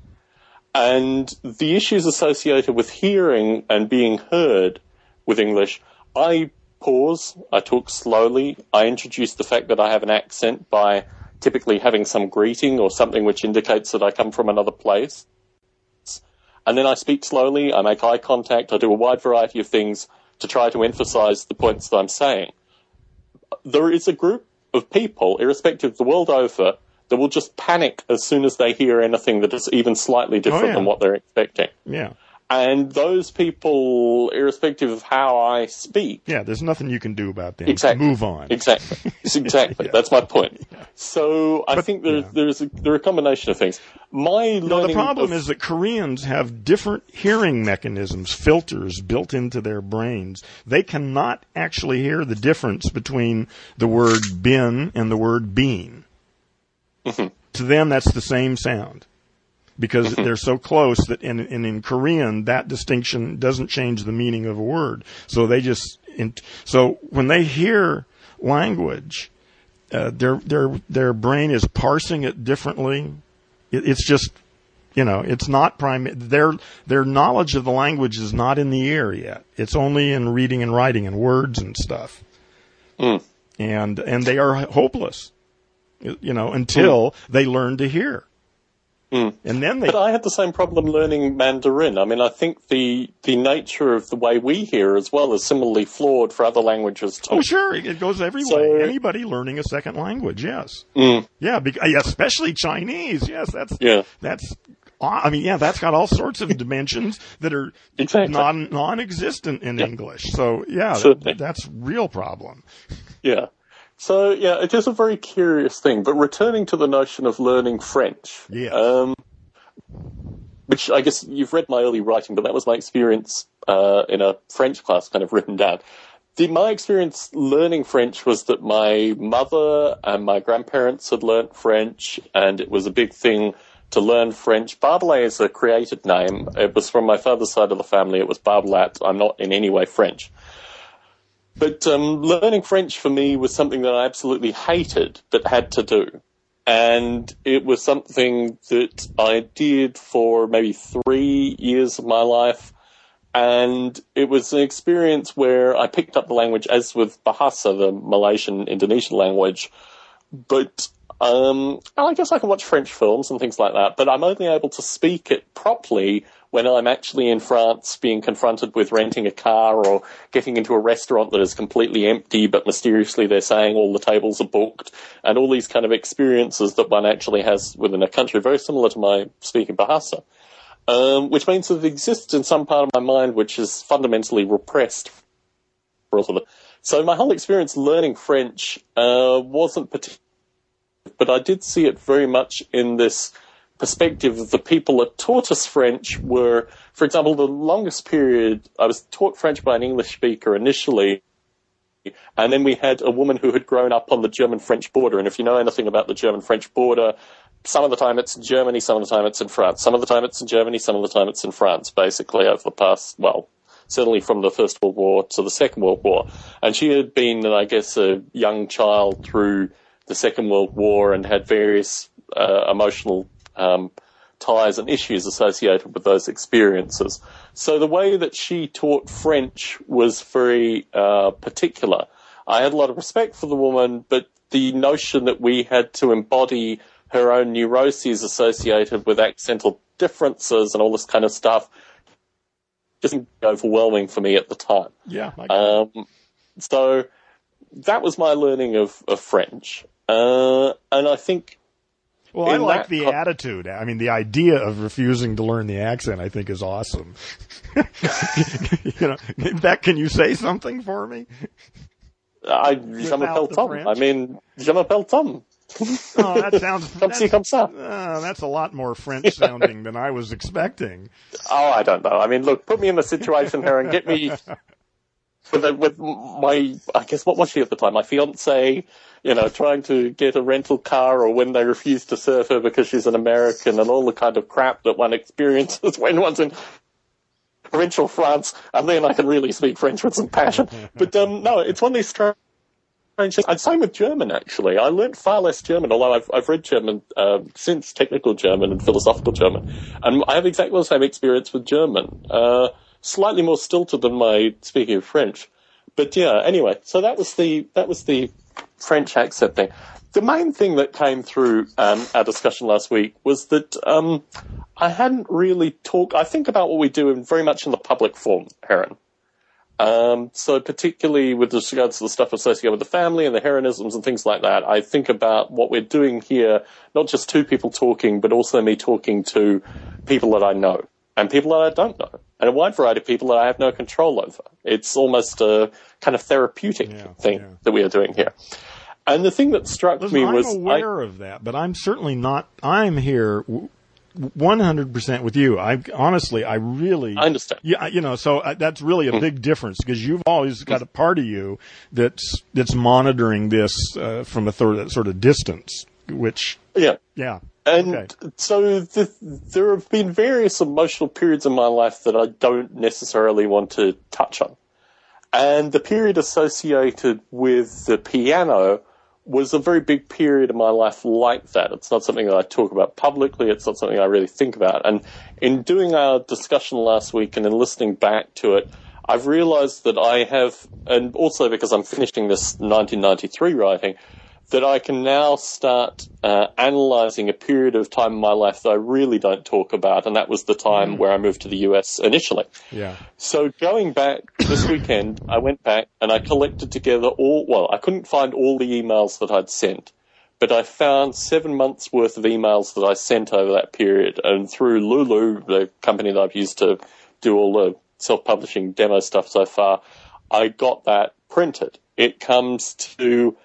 And the issues associated with hearing and being heard with English, I pause, I talk slowly, I introduce the fact that I have an accent by typically having some greeting or something which indicates that I come from another place. And then I speak slowly, I make eye contact, I do a wide variety of things to try to emphasize the points that I'm saying. There is a group of people, irrespective of the world over, that will just panic as soon as they hear anything that is even slightly different Oh, yeah. than what they're expecting. Yeah. And those people, irrespective of how I speak, Yeah, there's nothing you can do about them. Exactly. Move on. Exactly. Exactly. That's my point. So I think there, yeah. there's a, there are a combination of things. My No, the problem of- is that Koreans have different hearing mechanisms, filters built into their brains. They cannot actually hear the difference between the word bin and the word bean. Mm-hmm. To them, that's the same sound. Because Mm-hmm. they're so close that in, in, in Korean, that distinction doesn't change the meaning of a word. So they just, in, so when they hear language, uh, their, their, their brain is parsing it differently. It, it's just, you know, it's not prime. Their their knowledge of the language is not in the air yet. It's only in reading and writing and words and stuff. Mm. And and they are hopeless, you know, until they learn to hear. Mm. And then they But I had the same problem learning Mandarin. I mean, I think the the nature of the way we hear as well is similarly flawed for other languages too. oh sure, it goes every So- way. Anybody learning a second language, yes, Mm. yeah, bec- especially Chinese, yes, that's Yeah. that's. I mean, yeah, that's got all sorts of dimensions that are Exactly. non non-existent in English. So yeah, that, that's real problem. Yeah. So yeah, it is just a very curious thing. But returning to the notion of learning French, Yes. um, which I guess you've read my early writing, but that was my experience uh, in a French class, kind of written down. The, my experience learning French was that my mother and my grandparents had learnt French, and it was a big thing to learn French. Barbalet is a created name. It was from my father's side of the family. It was Barbelat. I'm not in any way French. But um, learning French for me was something that I absolutely hated, but had to do. And it was something that I did for maybe three years of my life. And it was an experience where I picked up the language, as with Bahasa, the Malaysian Indonesian language. But um, I guess I can watch French films and things like that, but I'm only able to speak it properly when I'm actually in France being confronted with renting a car or getting into a restaurant that is completely empty, but mysteriously they're saying all the tables are booked, and all these kind of experiences that one actually has within a country, very similar to my speaking Bahasa. Um, which means that it exists in some part of my mind which is fundamentally repressed. So my whole experience learning French uh, wasn't particularly but I did see it very much in this perspective of the people that taught us French were, for example, the longest period I was taught French by an English speaker initially, and then we had a woman who had grown up on the German-French border. And if you know anything about the German-French border, some of the time it's in Germany, some of the time it's in France. Some of the time it's in Germany, some of the time it's in France, basically over the past, well, certainly from the First World War to the Second World War. And she had been, I guess, a young child through the Second World War and had various uh, emotional um, ties and issues associated with those experiences. So the way that she taught French was very uh, particular. I had a lot of respect for the woman, but the notion that we had to embody her own neuroses associated with accental differences and all this kind of stuff just overwhelming for me at the time. Yeah, Um, so that was my learning of, of French. Uh, and I think, Well, I like the co- attitude. I mean, the idea of refusing to learn the accent, I think, is awesome. you know, in fact, can you say something for me? I, je Without m'appelle Tom. French? I mean, je m'appelle Tom. Oh, that sounds. Comme ci, that's, comme ça. uh, that's a lot more French sounding than I was expecting. Oh, I don't know. I mean, look, put me in a situation here and get me with, with my, I guess, what was she at the time? My fiance, you know, trying to get a rental car or when they refuse to serve her because she's an American and all the kind of crap that one experiences when one's in provincial France, and then I can really speak French with some passion. But um, no, it's one of these strange. And same with German, actually. I learned far less German, although I've, I've read German uh, since technical German and philosophical German. And I have exactly the same experience with German. Uh, slightly more stilted than my speaking of French. but yeah, anyway, so that was the that was the French accent thing. The main thing that came through um, our discussion last week was that um, I hadn't really talked. I think about what we do in very much in the public form, Heron. Um, so particularly with regards to the stuff associated with the family and the heronisms and things like that, I think about what we're doing here, not just two people talking, but also me talking to people that I know and people that I don't know and a wide variety of people that I have no control over. It's almost a kind of therapeutic Yeah, thing yeah. that we are doing here. And the thing that struck Listen, me I'm was I- aware of that, but I'm certainly not. I'm here. w- 100% with you. I honestly, I really, I understand. Yeah, you know, so uh, that's really a big difference because you've always got a part of you that's that's monitoring this uh, from a third, sort of distance. Which, yeah. yeah, And Okay. so the, there have been various emotional periods in my life that I don't necessarily want to touch on. And the period associated with the piano was a very big period in my life like that. It's not something that I talk about publicly. It's not something I really think about. And in doing our discussion last week and in listening back to it, I've realized that I have, and also because I'm finishing this 1993 writing, that I can now start uh, analyzing a period of time in my life that I really don't talk about, and that was the time where I moved to the US initially. yeah, So going back this weekend, I went back and I collected together all, well, I couldn't find all the emails that I'd sent, but I found seven months worth of emails that I sent over that period. And through Lulu, the company that I've used to do all the self-publishing demo stuff so far, I got that printed. It comes to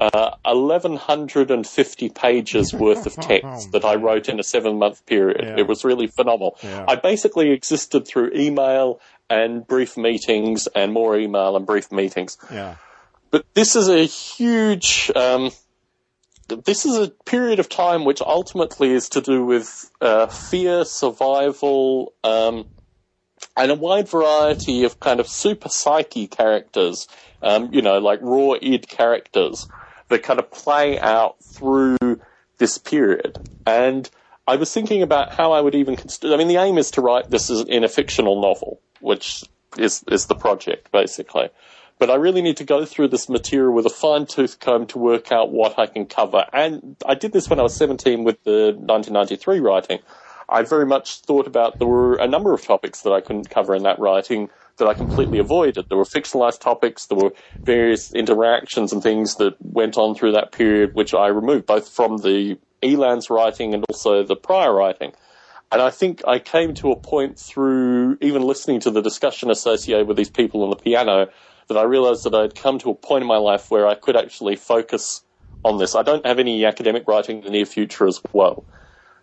uh, 1150 pages worth of text that I wrote in a seven month period. Yeah. It was really phenomenal. Yeah. I basically existed through email and brief meetings and more email and brief meetings. yeah, But this is a huge, um, this is a period of time which ultimately is to do with uh, fear, survival, um, and a wide variety of kind of super psyche characters, um, you know, like raw id characters that kind of play out through this period. And I was thinking about how I would even consider, I mean, the aim is to write this in a fictional novel, which is, is the project, basically. But I really need to go through this material with a fine tooth comb to work out what I can cover. And I did this when I was 17 with the 1993 writing. I very much thought about there were a number of topics that I couldn't cover in that writing that I completely avoided. There were fictionalized topics, there were various interactions and things that went on through that period which I removed, both from the Elan's writing and also the prior writing. And I think I came to a point through even listening to the discussion associated with these people on the piano that I realized that I'd come to a point in my life where I could actually focus on this. I don't have any academic writing in the near future as well.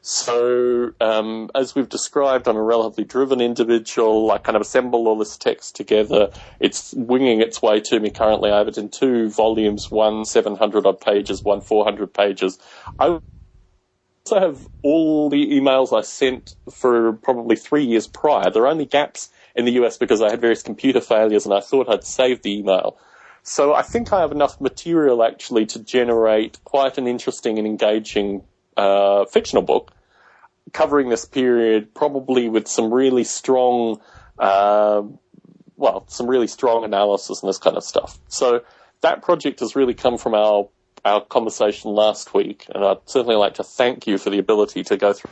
So, um, as we've described, I'm a relatively driven individual. I kind of assemble all this text together. It's winging its way to me currently. I have it in two volumes, one 700 odd pages, one 400 pages. I also have all the emails I sent for probably three years prior. There are only gaps in the US because I had various computer failures and I thought I'd saved the email. So I think I have enough material actually to generate quite an interesting and engaging uh, fictional book covering this period, probably with some really strong, uh, well, some really strong analysis and this kind of stuff. So that project has really come from our our conversation last week, and I'd certainly like to thank you for the ability to go through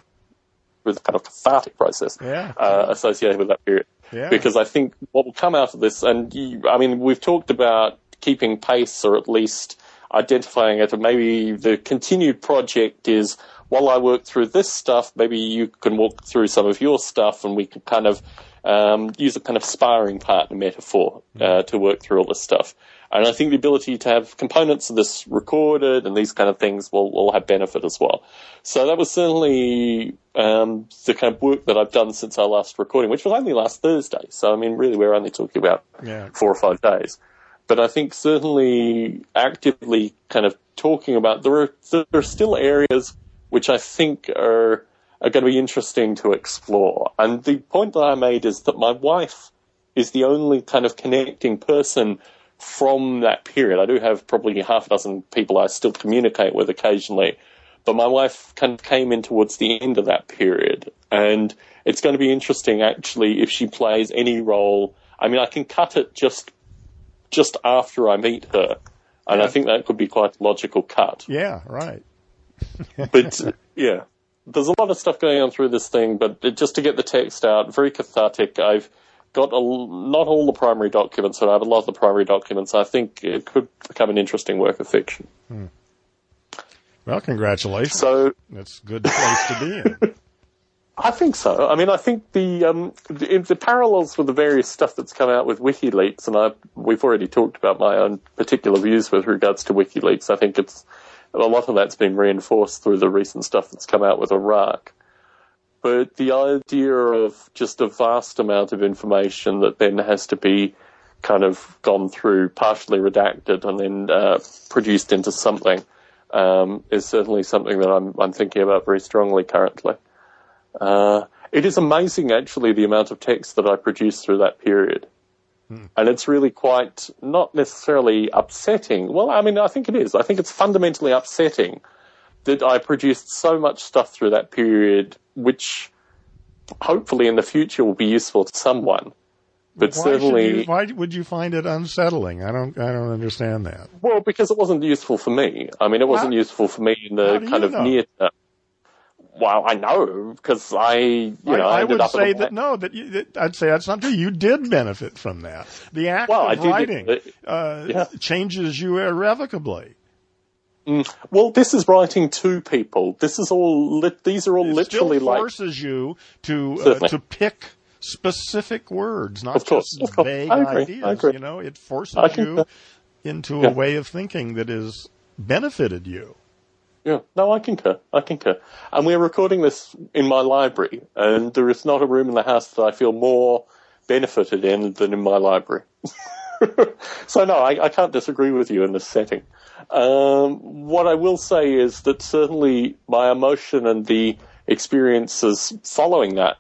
with kind of cathartic process Yeah. uh, associated with that period. Yeah. Because I think what will come out of this, and you, I mean, we've talked about keeping pace or at least identifying it, and maybe the continued project is while I work through this stuff, maybe you can walk through some of your stuff, and we can kind of um, use a kind of sparring partner metaphor uh, to work through all this stuff. And I think the ability to have components of this recorded and these kind of things will, will have benefit as well. So that was certainly um, the kind of work that I've done since our last recording, which was only last Thursday. So I mean, really, we're only talking about Yeah. four or five days. But I think certainly actively kind of talking about there are there are still areas which I think are are going to be interesting to explore. And the point that I made is that my wife is the only kind of connecting person from that period. I do have probably half a dozen people I still communicate with occasionally, but my wife kind of came in towards the end of that period. And it's going to be interesting actually if she plays any role. I mean, I can cut it just just after I meet her, and Yeah. I think that could be quite a logical cut. Yeah, right. But yeah, there's a lot of stuff going on through this thing. But it, just to get the text out, very cathartic. I've got a, not all the primary documents, but I have a lot of the primary documents. I think it could become an interesting work of fiction. Hmm. Well, congratulations. So That's a good place to be in. I think so. I mean, I think the um, the, the parallels with the various stuff that's come out with WikiLeaks, and I we've already talked about my own particular views with regards to WikiLeaks. I think it's a lot of that's been reinforced through the recent stuff that's come out with Iraq. But the idea of just a vast amount of information that then has to be kind of gone through, partially redacted, and then uh, produced into something um, is certainly something that I'm, I'm thinking about very strongly currently. Uh, it is amazing, actually, the amount of text that I produced through that period. And it's really quite not necessarily upsetting. Well, I mean, I think it is. I think it's fundamentally upsetting that I produced so much stuff through that period, which hopefully in the future will be useful to someone. But Why, certainly, you, why would you find it unsettling? I don't. I don't understand that. Well, because it wasn't useful for me. I mean, it wasn't How- useful for me in the kind of know? near term. Well, I know because I, you I, know, I, would say that no, that, you, that I'd say that's not true. You did benefit from that. The act Well, of did, writing but- uh, yeah. changes you irrevocably. Well, this is writing to people. This is all. Li- these are all It literally still like. forces you to uh, to pick specific words, not course, just vague I agree, I ideas. You know, it forces you into Yeah. a way of thinking that has benefited you. Yeah, no, I concur. I concur. And we're recording this in my library, and there is not a room in the house that I feel more benefited in than in my library. so no, I, I can't disagree with you in this setting. Um, what I will say is that certainly my emotion and the experiences following that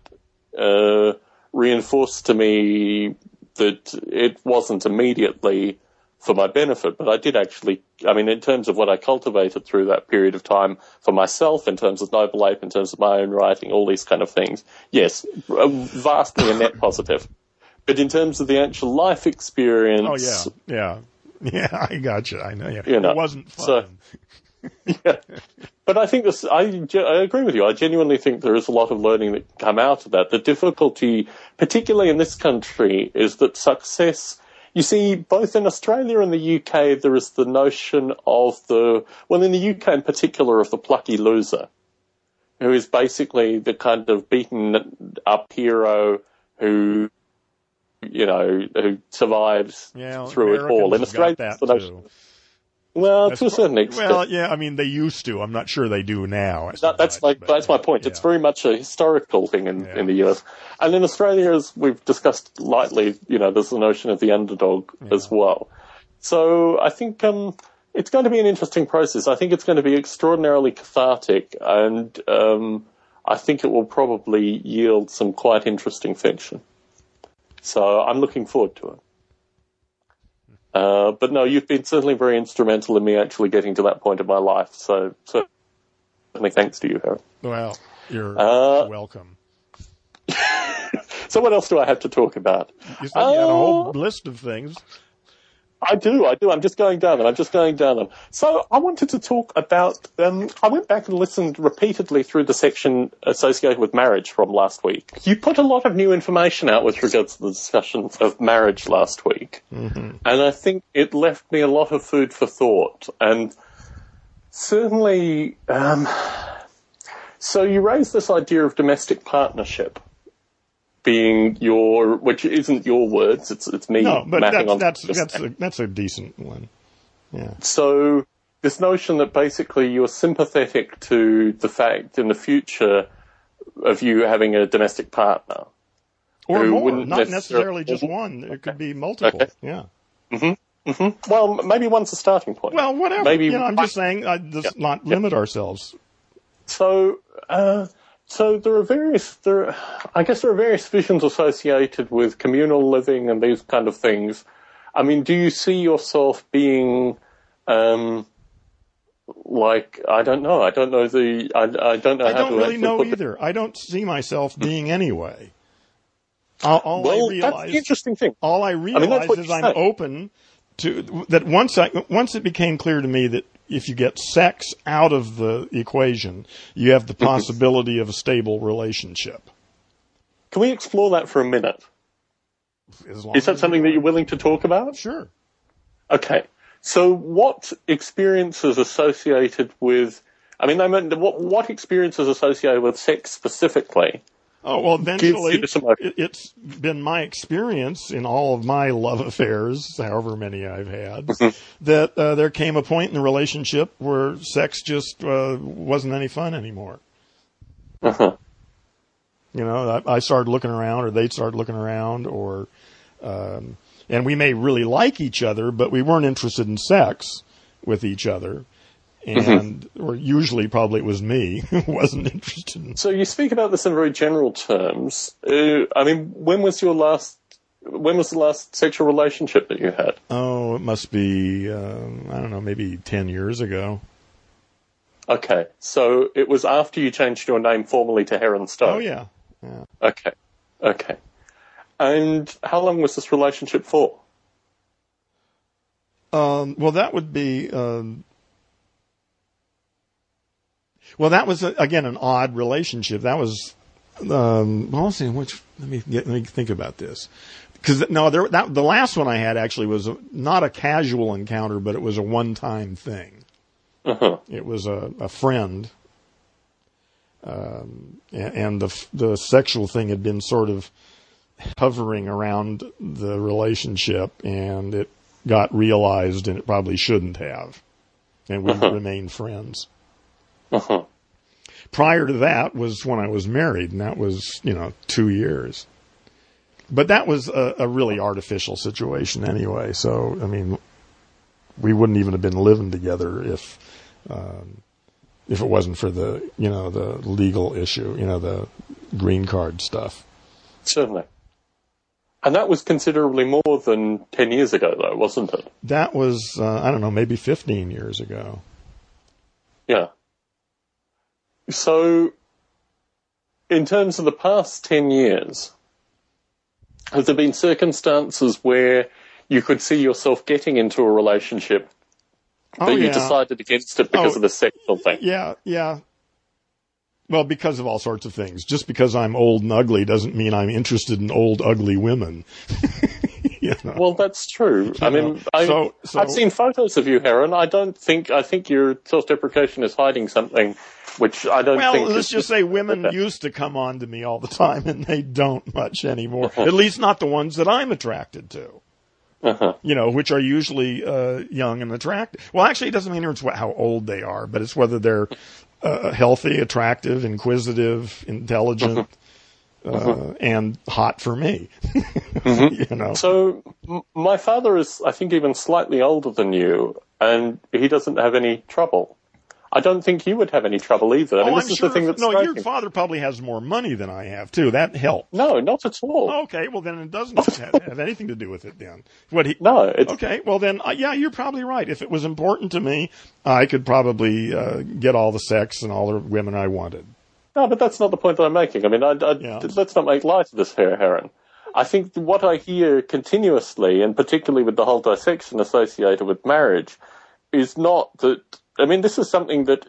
uh, reinforced to me that it wasn't immediately for my benefit, but I did actually, I mean, in terms of what I cultivated through that period of time for myself, in terms of Noble Ape, in terms of my own writing, all these kind of things, yes, uh, vastly a net positive. But in terms of the actual life experience, Oh yeah, yeah, yeah. I got you. I know. Yeah. You know, it wasn't fun. so- But I think this, I, I agree with you. I genuinely think there is a lot of learning that can come out of that. The difficulty, particularly in this country, is that success, you see, both in Australia and the UK, there is the notion of the, well, in the UK in particular, of the plucky loser, who is basically the kind of beaten up hero who, you know, who survives yeah, through it all. In Americans Australia, well, That's to a certain extent. Well, yeah. I mean, they used to. I'm not sure they do now. That, that's my but, that's my point. It's very much a historical thing in, Yeah. in the US, and in Australia, as we've discussed lightly, you know, there's the notion of the underdog as well. So I think um, it's going to be an interesting process. I think it's going to be extraordinarily cathartic, and um, I think it will probably yield some quite interesting fiction. So I'm looking forward to it. Uh, but no, you've been certainly very instrumental in me actually getting to that point in my life. So, so certainly thanks to you, Harry. Well, you're Uh, welcome. So what else do I have to talk about? You said you had a whole uh, list of things. I do, I do. I'm just going down them. I'm just going down them. So I wanted to talk about. Um, I went back and listened repeatedly through the section associated with marriage from last week. You put a lot of new information out with regards to the discussion of marriage last week, and I think it left me a lot of food for thought. And certainly, um, so you raised this idea of domestic partnership being your, which isn't your words. It's it's me No, but mapping that's on that's that's a, that's a decent one. Yeah. so this notion that basically you're sympathetic to the fact in the future of you having a domestic partner. Or more, wouldn't not necessarily necessarily- just one. It could be multiple. Okay. Yeah. Well, maybe one's a starting point. Well, whatever. Maybe you know, I'm just saying, uh, let's not limit ourselves. So, uh, so there are various, there, I guess there are various visions associated with communal living and these kind of things. I mean, do you see yourself being, um, like I don't know, I don't know the, I, I don't know I how don't to really know either. I don't see myself being anyway. All, all Well, I that's the realize, interesting thing. all I realize that's what is I'm open to that once I once it became clear to me that if you get sex out of the equation, you have the mm-hmm. possibility of a stable relationship. Can we explore that for a minute? Is that something that you're willing to talk about? Sure. Okay. So what experiences associated with, I mean, I meant, what, what experiences associated with sex specifically? Oh well, eventually, you this emotion. it, it's been my experience in all of my love affairs, however many I've had, Mm-hmm. that uh, there came a point in the relationship where sex just uh, wasn't any fun anymore. Uh-huh. You know, I, I started looking around, or they'd start looking around, or um, and we may really like each other, but we weren't interested in sex with each other. And or usually, probably it was me who wasn't interested in So you speak about this in very general terms. Uh, I mean, when was your last, when was the last sexual relationship that you had? Oh, it must be, um, I don't know, maybe 10 years ago. Okay. So it was after you changed your name formally to Heron Stone. Oh, yeah. yeah. Okay. Okay. And how long was this relationship for? Um, well, that would be, um, well, that was, uh, again, an odd relationship. That was, um, well, see, which, let me get, let me think about this. Cause no, there, that, the last one I had actually was a, not a casual encounter, but it was a one-time thing. Uh-huh. It was a, a friend, um, and, and the the sexual thing had been sort of hovering around the relationship, and it got realized, and it probably shouldn't have, and we remained friends. Uh-huh. Prior to that was when I was married, and that was you know two years. But that was a, a really artificial situation anyway. So I mean, we wouldn't even have been living together if um, if it wasn't for the you know the legal issue, you know the green card stuff. Certainly. And that was considerably more than 10 years ago, though, wasn't it? That was uh, I don't know maybe 15 years ago. Yeah. So, in terms of the past 10 years, have there been circumstances where you could see yourself getting into a relationship Oh but you decided against it because Oh. of the sexual thing? yeah, yeah. Well, because of all sorts of things. Just because I'm old and ugly doesn't mean I'm interested in old ugly women. you know? Well, that's true. I mean, I, so- so- I've seen photos of you, Heron. I don't think I think your self-deprecation is hiding something, which I don't Well, think. let's just say women used to come on to me all the time, and they don't much anymore. At least not the ones that I'm attracted to. Uh-huh. You know, which are usually uh, young and attractive. Well, actually, it doesn't mean it's what- how old they are, but it's whether they're uh, healthy, attractive, inquisitive, intelligent, uh, and hot for me. you know. So, m- my father is, I think, even slightly older than you, and he doesn't have any trouble. I don't think you would have any trouble either. I mean, oh, this I'm is sure. the thing that's no, your father probably has more money than I have too. That helps. No, not at all. Okay, well then it doesn't have, have anything to do with it then. What he? No, it's Okay, well then, uh, yeah, you're probably right. If it was important to me, I could probably uh, get all the sex and all the women I wanted. no, but that's not the point that I'm making. I mean, I, I, Yeah. let's not make light of this here, Heron. I think what I hear continuously, and particularly with the whole dissection associated with marriage, is not that. I mean, this is something that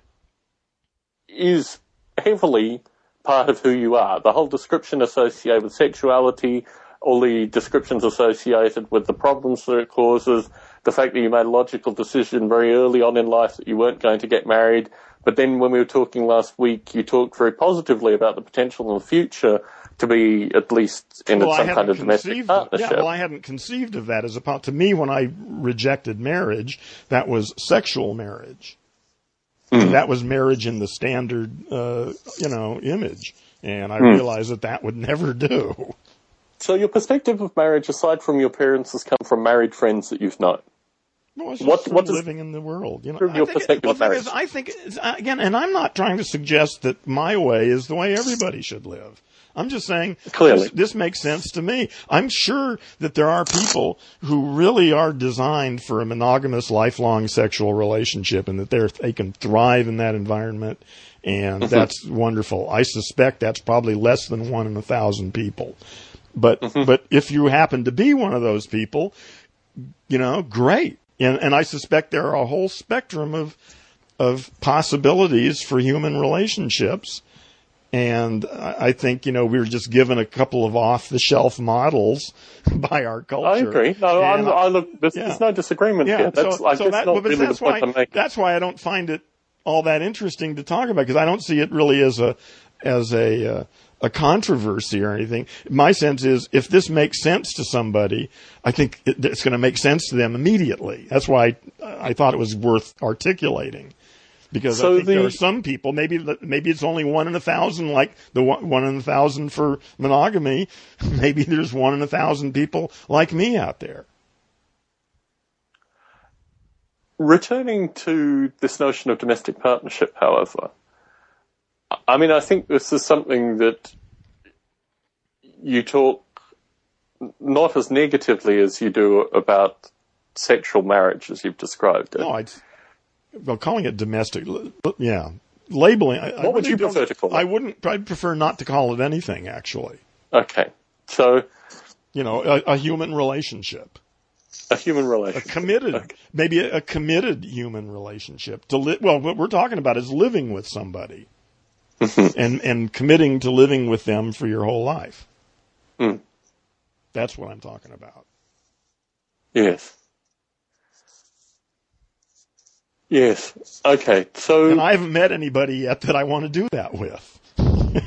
is heavily part of who you are. The whole description associated with sexuality, all the descriptions associated with the problems that it causes, the fact that you made a logical decision very early on in life that you weren't going to get married. But then when we were talking last week, you talked very positively about the potential in the future to be at least in Well, some kind of domestic partnership. yeah, well, I hadn't conceived of that as a part. To me, when I rejected marriage, that was sexual marriage. That was marriage in the standard, uh, you know, image, and I realized that that would never do. so your perspective of marriage, aside from your parents, has come from married friends that you've known. Well, What- what does- living in the world, you know. I your think it- perspective well, of thing marriage? is, I think uh, again, and I'm not trying to suggest that my way is the way everybody should live. I'm just saying Clearly. This, this makes sense to me. I'm sure that there are people who really are designed for a monogamous, lifelong sexual relationship, and that they they can thrive in that environment, and Mm-hmm. that's wonderful. I suspect that's probably less than one in a thousand people. But Mm-hmm. but if you happen to be one of those people, you know, great. And, and I suspect there are a whole spectrum of, of possibilities for human relationships. And I think, you know, we were just given a couple of off the shelf models by our culture. I agree. No, I'm, And I look, there's, yeah. there's no disagreement yeah, here. That's, so, I so that, not really that's the point why, I'm that's why I don't find it all that interesting to talk about because I don't see it really as a, as a, uh, a controversy or anything. My sense is if this makes sense to somebody, I think it, it's going to make sense to them immediately. That's why I, I thought it was worth articulating. Because So I think there are some people, maybe maybe it's only one in a thousand, like the one, one in a thousand for monogamy. Maybe there's one in a thousand people like me out there. Returning to this notion of domestic partnership, however, I mean, I think this is something that you talk not as negatively as you do about sexual marriage as you've described it. No, I'd, well, calling it domestic, yeah, labeling. I, I What would you prefer to call it? I wouldn't. I'd prefer not to call it anything. Actually, Okay. So, you know, a, a human relationship, a human a relationship. committed, Okay. maybe a, a committed human relationship. To li- well, what we're talking about is living with somebody, Mm-hmm. and and committing to living with them for your whole life. Mm. That's what I'm talking about. Yes. Yes. Okay. So, And I haven't met anybody yet that I want to do that with.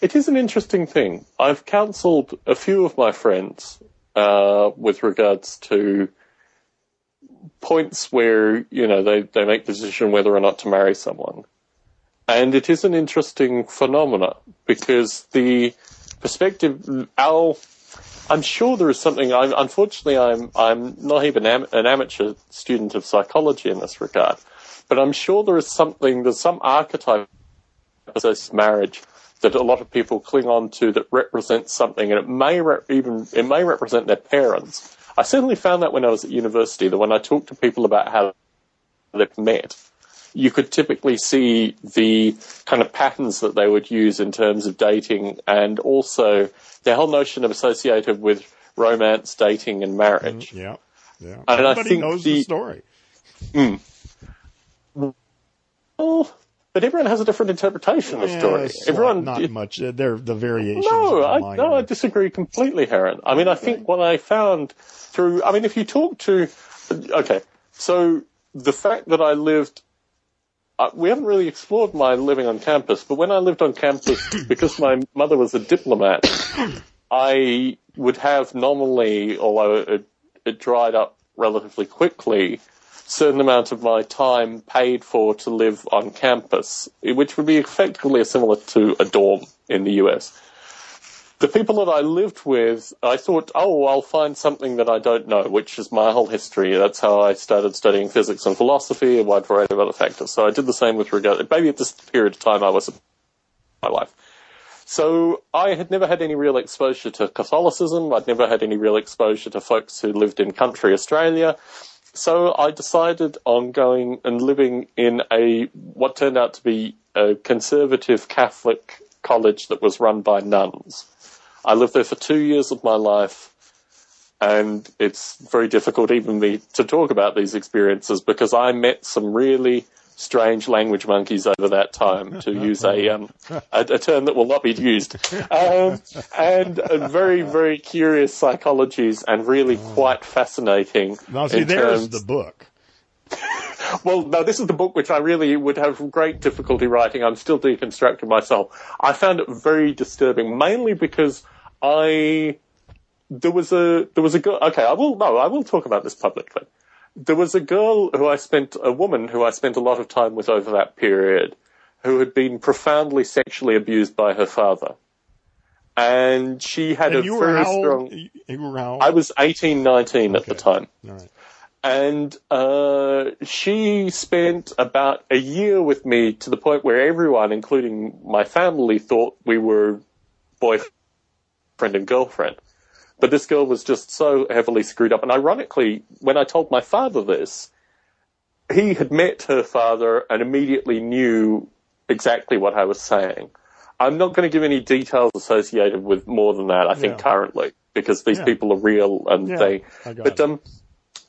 It is an interesting thing. I've counselled a few of my friends uh, with regards to points where you know they, they make the decision whether or not to marry someone, and it is an interesting phenomena because the perspective. Our, I'm sure there is something. I'm, unfortunately, I'm I'm not even am, an amateur student of psychology in this regard, but I'm sure there is something. There's some archetype of marriage that a lot of people cling on to that represents something, and it may re- even it may represent their parents. I certainly found that when I was at university. That when I talked to people about how they've met, you could typically see the kind of patterns that they would use in terms of dating, and also the whole notion of associated with romance, dating, and marriage. Yeah, yeah. And I Everybody think knows the, the- story. Well, but everyone has a different interpretation of the Yeah, story. Everyone, not much. Uh, They're the variations. No, I, no, I disagree completely, Heron. I mean, I think what I found through, I mean, if you talk to, okay, so the fact that I lived, we haven't really explored my living on campus, but when I lived on campus, because my mother was a diplomat, I would have normally, although it, it dried up relatively quickly, certain amount of my time paid for to live on campus, which would be effectively similar to a dorm in the US. The people that I lived with, I thought, oh, I'll find something that I don't know, which is my whole history. That's how I started studying physics and philosophy, a wide variety of other factors. So I did the same with regard, maybe at this period of time I was my life. So I had never had any real exposure to Catholicism. I'd never had any real exposure to folks who lived in country Australia. So I decided on going and living in a what turned out to be a conservative Catholic college that was run by nuns. I lived there for two years of my life, and it's very difficult even me to talk about these experiences because I met some really strange language monkeys over that time, to use a um, a, a term that will not be used, um, and uh, very very curious psychologies and really quite fascinating. Now, see, there's terms- the book. well, no, this is the book which I really would have great difficulty writing. I'm still deconstructing myself. I found it very disturbing, mainly because I there was a there was a girl. Okay, I will no, I will talk about this publicly. There was a girl who I spent a woman who I spent a lot of time with over that period, who had been profoundly sexually abused by her father, and she had And a you very strong. You were how? I was 18, 19 at the time right. and uh, she spent about a year with me to the point where everyone, including my family, thought we were boyfriend and girlfriend. But this girl was just so heavily screwed up. And ironically, when I told my father this, he had met her father and immediately knew exactly what I was saying. I'm not going to give any details associated with more than that. I think Yeah. currently because these Yeah. people are real and Yeah, they. But it. um,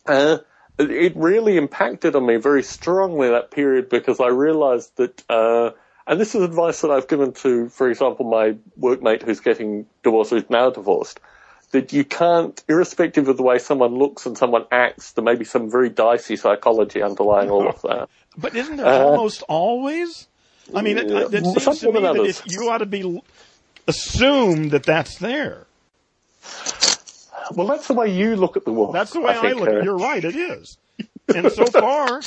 uh, it really impacted on me very strongly that period because I realised that. Uh, and this is advice that I've given to, for example, my workmate who's getting divorced, who's now divorced, that you can't, irrespective of the way someone looks and someone acts, there may be some very dicey psychology underlying all of that. But isn't there Uh, almost always? I mean, it, it some seems to me that if you ought to be assume that that's there. Well, that's the way you look at the world. That's the way I, think, look. at uh, it. You're right. It is. And so far,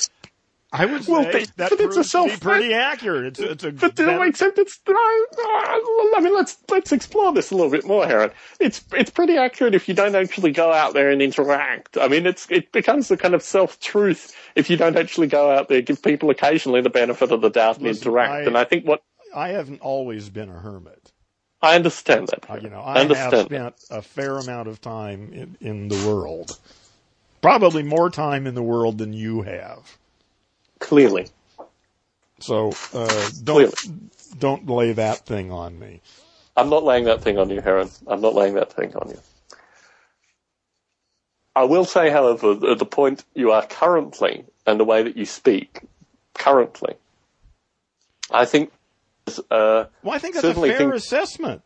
I would say Well, but- that but it's proves a to be self- pretty accurate. It's, it's a But better- except it's. I mean, let's let's explore this a little bit more, Heron. It's it's pretty accurate if you don't actually go out there and interact. I mean, it's it becomes the kind of self truth if you don't actually go out there, give people occasionally the benefit of the doubt and Listen, interact. I- and I think what I haven't always been a hermit. I understand that. Uh, you know, I I have spent a fair amount of time in, in the world. Probably more time in the world than you have. Clearly, So uh, don't don't lay that thing on me. I'm not laying that thing on you, Heron. I'm not laying that thing on you. I will say, however, at the point you are currently and the way that you speak currently, I think uh, Well, I think that's a fair think- assessment.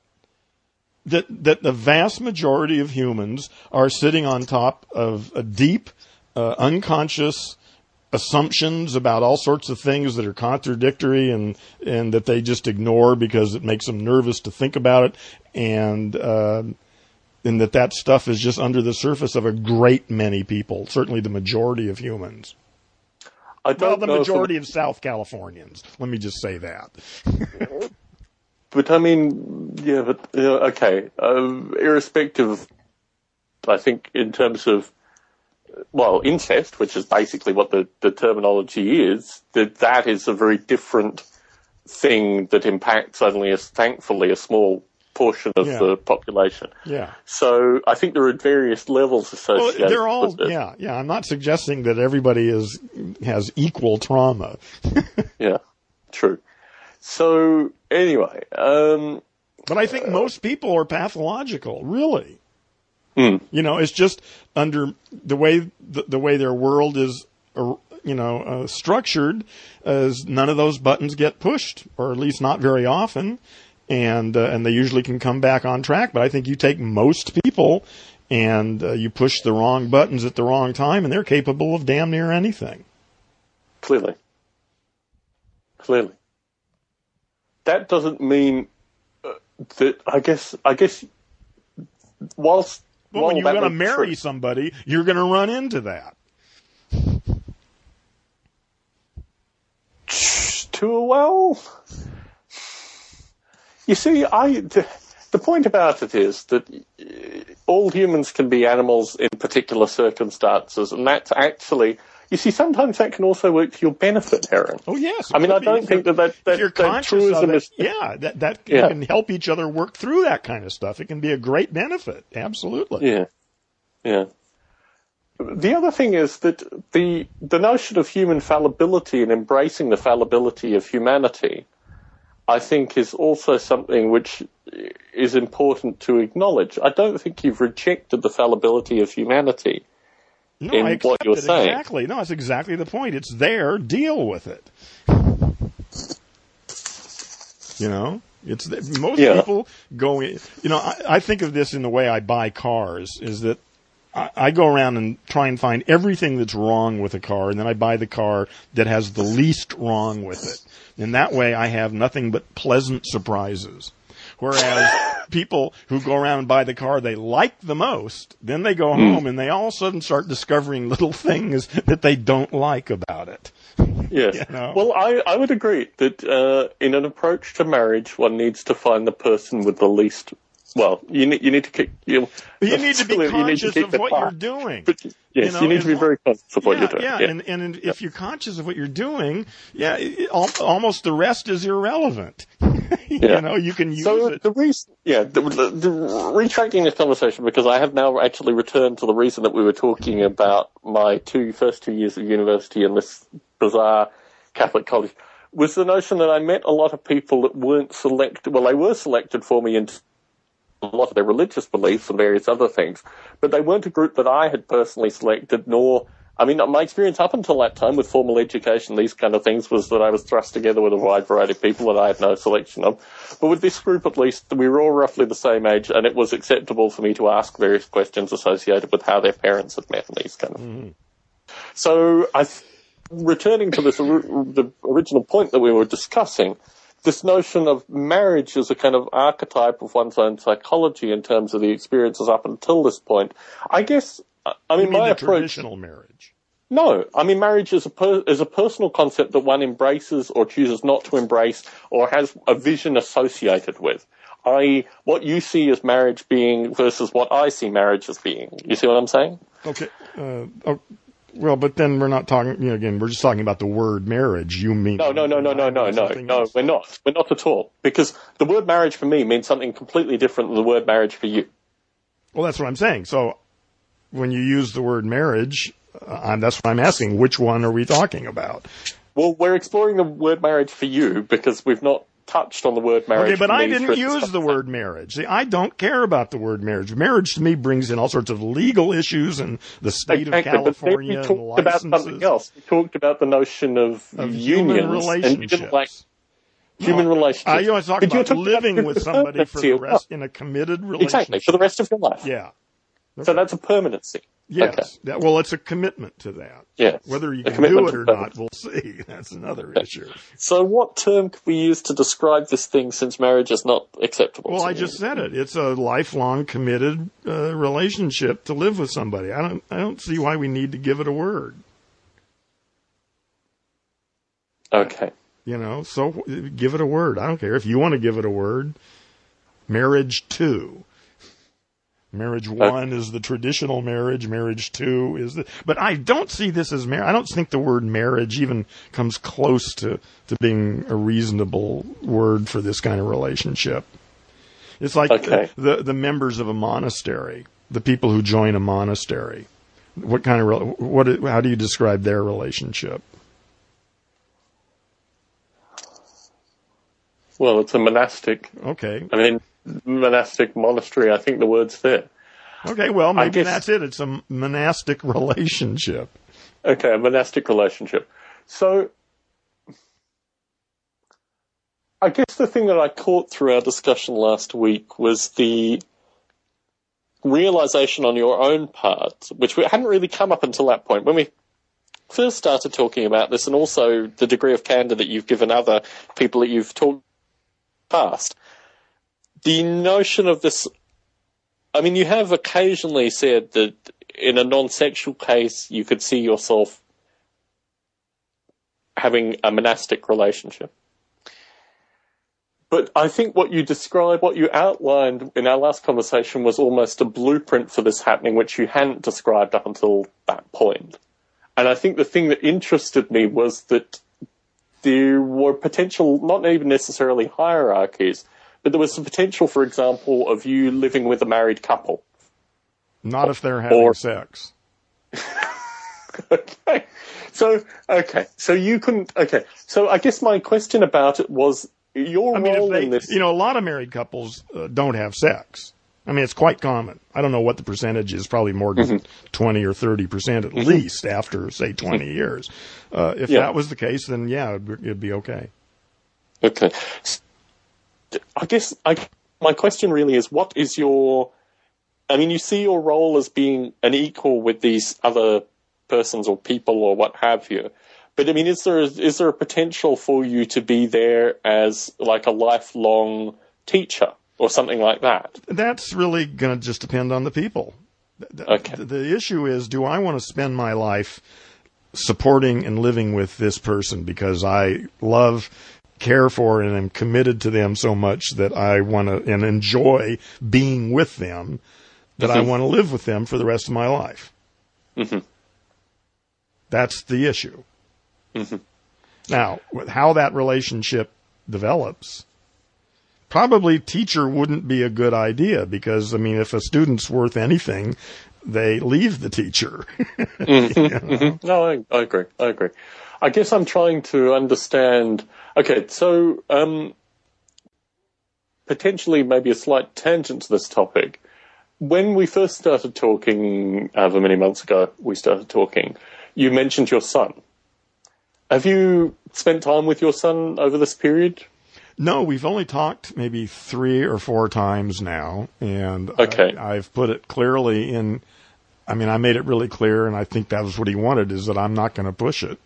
That that the vast majority of humans are sitting on top of a deep, uh, unconscious assumptions about all sorts of things that are contradictory and and that they just ignore because it makes them nervous to think about it and uh, and that that stuff is just under the surface of a great many people, certainly the majority of humans. I don't Well, the majority of South Californians. Let me just say that. But I mean, yeah, but okay. Um, irrespective, I think in terms of well, incest, which is basically what the, the terminology is, that that is a very different thing that impacts only a thankfully a small portion of Yeah. the population. Yeah. So I think there are various levels associated. Well, they're all yeah, yeah. I'm not suggesting that everybody is has equal trauma. yeah, true. So anyway, um, But I think most people are pathological, really. Hmm. You know, it's just under the way the, the way their world is, uh, you know, uh, structured, as none of those buttons get pushed, or at least not very often, and uh, and they usually can come back on track. But I think you take most people, and uh, you push the wrong buttons at the wrong time, and they're capable of damn near anything. Clearly. Clearly. That doesn't mean uh, that I guess I guess whilst Well, while when you're going to marry true- somebody, you're going to run into that. Too well, you see, I the, the point about it is that uh, all humans can be animals in particular circumstances, and that's actually. You see, sometimes that can also work to your benefit, Heron. Oh yes. I mean, I don't you're- think that that, if that, you're that truism it, is yeah, that that Yeah. can help each other work through that kind of stuff. It can be a great benefit. Absolutely. Yeah, yeah. The other thing is that the the notion of human fallibility and embracing the fallibility of humanity, I think, is also something which is important to acknowledge. I don't think you've rejected the fallibility of humanity. No, in I what accept you're it saying. exactly. No, that's exactly the point. It's there. Deal with it. You know, it's most Yeah. people go. in- You know, I, I think of this in the way I buy cars. Is that I, I go around and try and find everything that's wrong with a car, and then I buy the car that has the least wrong with it. And that way, I have nothing but pleasant surprises. Whereas people who go around and buy the car they like the most, then they go home and they all of a sudden start discovering little things that they don't like about it. Yes. You know? Well, I, I would agree that uh, in an approach to marriage, one needs to find the person with the least. Well, you need you need to keep you. You need to be need to conscious of what you're doing. But yes, You you, need to be very conscious of what yeah, you're doing. yeah, Yeah. and and if you're conscious of what you're doing, yeah, it, almost the rest is irrelevant. Yeah. You know, you can use So it. the reason, yeah, the, the, the, retracting this conversation because I have now actually returned to the reason that we were talking about my two first two years of university in this bizarre Catholic college. was the notion that I met a lot of people that weren't selected. Well, they were selected for me into lot of their religious beliefs and various other things, but they weren't a group that I had personally selected, nor I mean, my experience up until that time with formal education, these kind of things, was that I was thrust together with a wide variety of people that I had no selection of. But with this group, at least, we were all roughly the same age, and it was acceptable for me to ask various questions associated with how their parents had met and these kind of. Mm-hmm. So, I, returning to this the original point that we were discussing, this notion of marriage as a kind of archetype of one's own psychology in terms of the experiences up until this point, I guess I mean, mean my approach. Traditional marriage. No, I mean marriage is a per, is a personal concept that one embraces or chooses not to embrace or has a vision associated with. I what you see as marriage being versus what I see marriage as being. You see what I'm saying? Okay. Uh, oh, well, but then we're not talking. You know, again, we're just talking about the word marriage. You mean no, no, no, no, no, no, no, no. We're not. We're not at all. Because the word marriage for me means something completely different than the word marriage for you. Well, that's what I'm saying. So when you use the word marriage, uh, that's what I'm asking. Which one are we talking about? Well, we're exploring the word marriage for you because we've not touched on the word marriage. Okay, but I didn't use the word marriage. See, I don't care about the word marriage. Marriage to me brings in all sorts of legal issues and the state exactly, of California. But we talked about something else. We talked about the notion of, of unions human relationships. like human no, relationships. I, I talk about living with somebody for the rest in a committed relationship. Exactly, for the rest of your life. Yeah. Okay. So that's a permanency. Yes. Okay. Well, it's a commitment to that. Yes. Whether you can do it or not, we'll see. That's another issue. So, what term could we use to describe this thing since marriage is not acceptable? Well, I just said it. It's a lifelong committed uh, relationship to live with somebody. I don't. I don't see why we need to give it a word. Okay. You know, so give it a word. I don't care if you want to give it a word. Marriage two Marriage uh, one is the traditional marriage. Marriage two is the, but I don't see this as marriage. I don't think the word marriage even comes close to, to being a reasonable word for this kind of relationship. It's like okay. the, the members of a monastery, the people who join a monastery. What kind of, what, how do you describe their relationship? Well, it's a monastic. Okay. I mean, monastic monastery. I think the word's there. Okay, well, maybe guess, that's it. It's a monastic relationship. Okay, a monastic relationship. So, I guess the thing that I caught through our discussion last week was the realization on your own part, which hadn't really come up until that point. When we first started talking about this, and also the degree of candor that you've given other people that you've talked past, the notion of this. I mean, you have occasionally said that in a non-sexual case, you could see yourself having a monastic relationship. But I think what you described, what you outlined in our last conversation was almost a blueprint for this happening, which you hadn't described up until that point. And I think the thing that interested me was that there were potential, not even necessarily hierarchies, but there was the potential, for example, of you living with a married couple. Not if they're having or, sex. okay. So, okay. So you couldn't, okay. So I guess my question about it was your I mean, role they, in this. You know, a lot of married couples uh, don't have sex. I mean, it's quite common. I don't know what the percentage is, probably more than mm-hmm. 20 or 30% at mm-hmm. least after, say, 20 mm-hmm. years. Uh, if yeah. that was the case, then yeah, it'd, it'd be okay. Okay. I guess I, my question really is, what is your? I mean, you see your role as being an equal with these other persons or people or what have you. But I mean, is there is there a potential for you to be there as like a lifelong teacher or something like that? That's really going to just depend on the people. Okay. The, the issue is, do I want to spend my life supporting and living with this person because I love care for and am committed to them so much that I want to and enjoy being with them that mm-hmm. I want to live with them for the rest of my life. Mm-hmm. That's the issue. Mm-hmm. Now, how that relationship develops, probably teacher wouldn't be a good idea because, I mean, if a student's worth anything, they leave the teacher. mm-hmm. you know? No, I, I agree. I agree. I guess I'm trying to understand. Okay, so um, potentially maybe a slight tangent to this topic. When we first started talking, however many months ago we started talking, you mentioned your son. Have you spent time with your son over this period? No, we've only talked maybe three or four times now, and okay. I, I've put it clearly in. I mean, I made it really clear, and I think that was what he wanted: is that I'm not going to push it,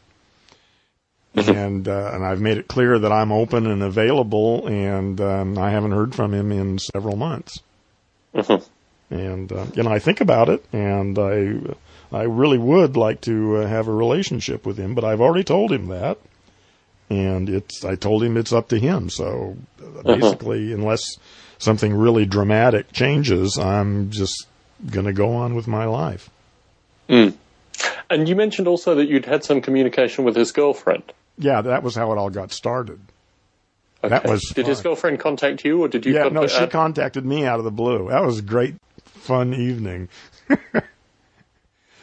mm-hmm. and uh, and I've made it clear that I'm open and available, and um, I haven't heard from him in several months. Mm-hmm. And uh, you know, I think about it, and I I really would like to uh, have a relationship with him, but I've already told him that and it's I told him it's up to him. So uh-huh. basically, uh-huh. unless something really dramatic changes, I'm just going to go on with my life. Mm. And you mentioned also that you'd had some communication with his girlfriend. Yeah, that was how it all got started. Okay. That was did fun. his girlfriend contact you, or did you? Yeah, no, she contacted me out of the blue. That was a great, fun evening.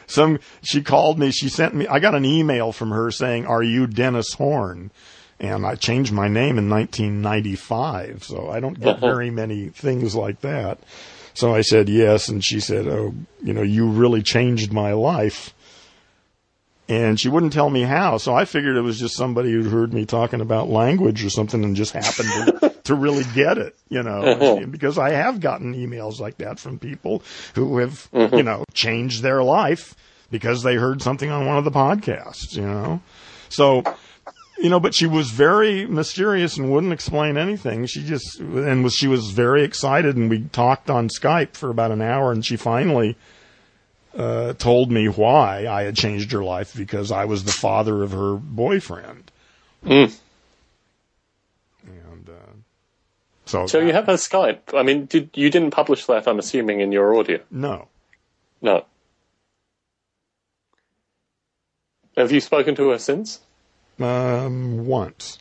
some she called me. She sent me. I got an email from her saying, "Are you Dennis Horn?" And I changed my name in 1995, so I don't get uh-huh. very many things like that. So I said yes, and she said, "Oh, you know, you really changed my life." And she wouldn't tell me how, so I figured it was just somebody who'd heard me talking about language or something and just happened to, to really get it, you know, uh-huh. because I have gotten emails like that from people who have, uh-huh. you know, changed their life because they heard something on one of the podcasts, you know. So, you know, but she was very mysterious and wouldn't explain anything. She just and was she was very excited, and we talked on Skype for about an hour, and she finally uh, told me why I had changed her life because I was the father of her boyfriend. Mm. And uh, so, so you have her Skype. I mean, did you didn't publish that? I'm assuming in your audio. No. No. Have you spoken to her since? Um, once.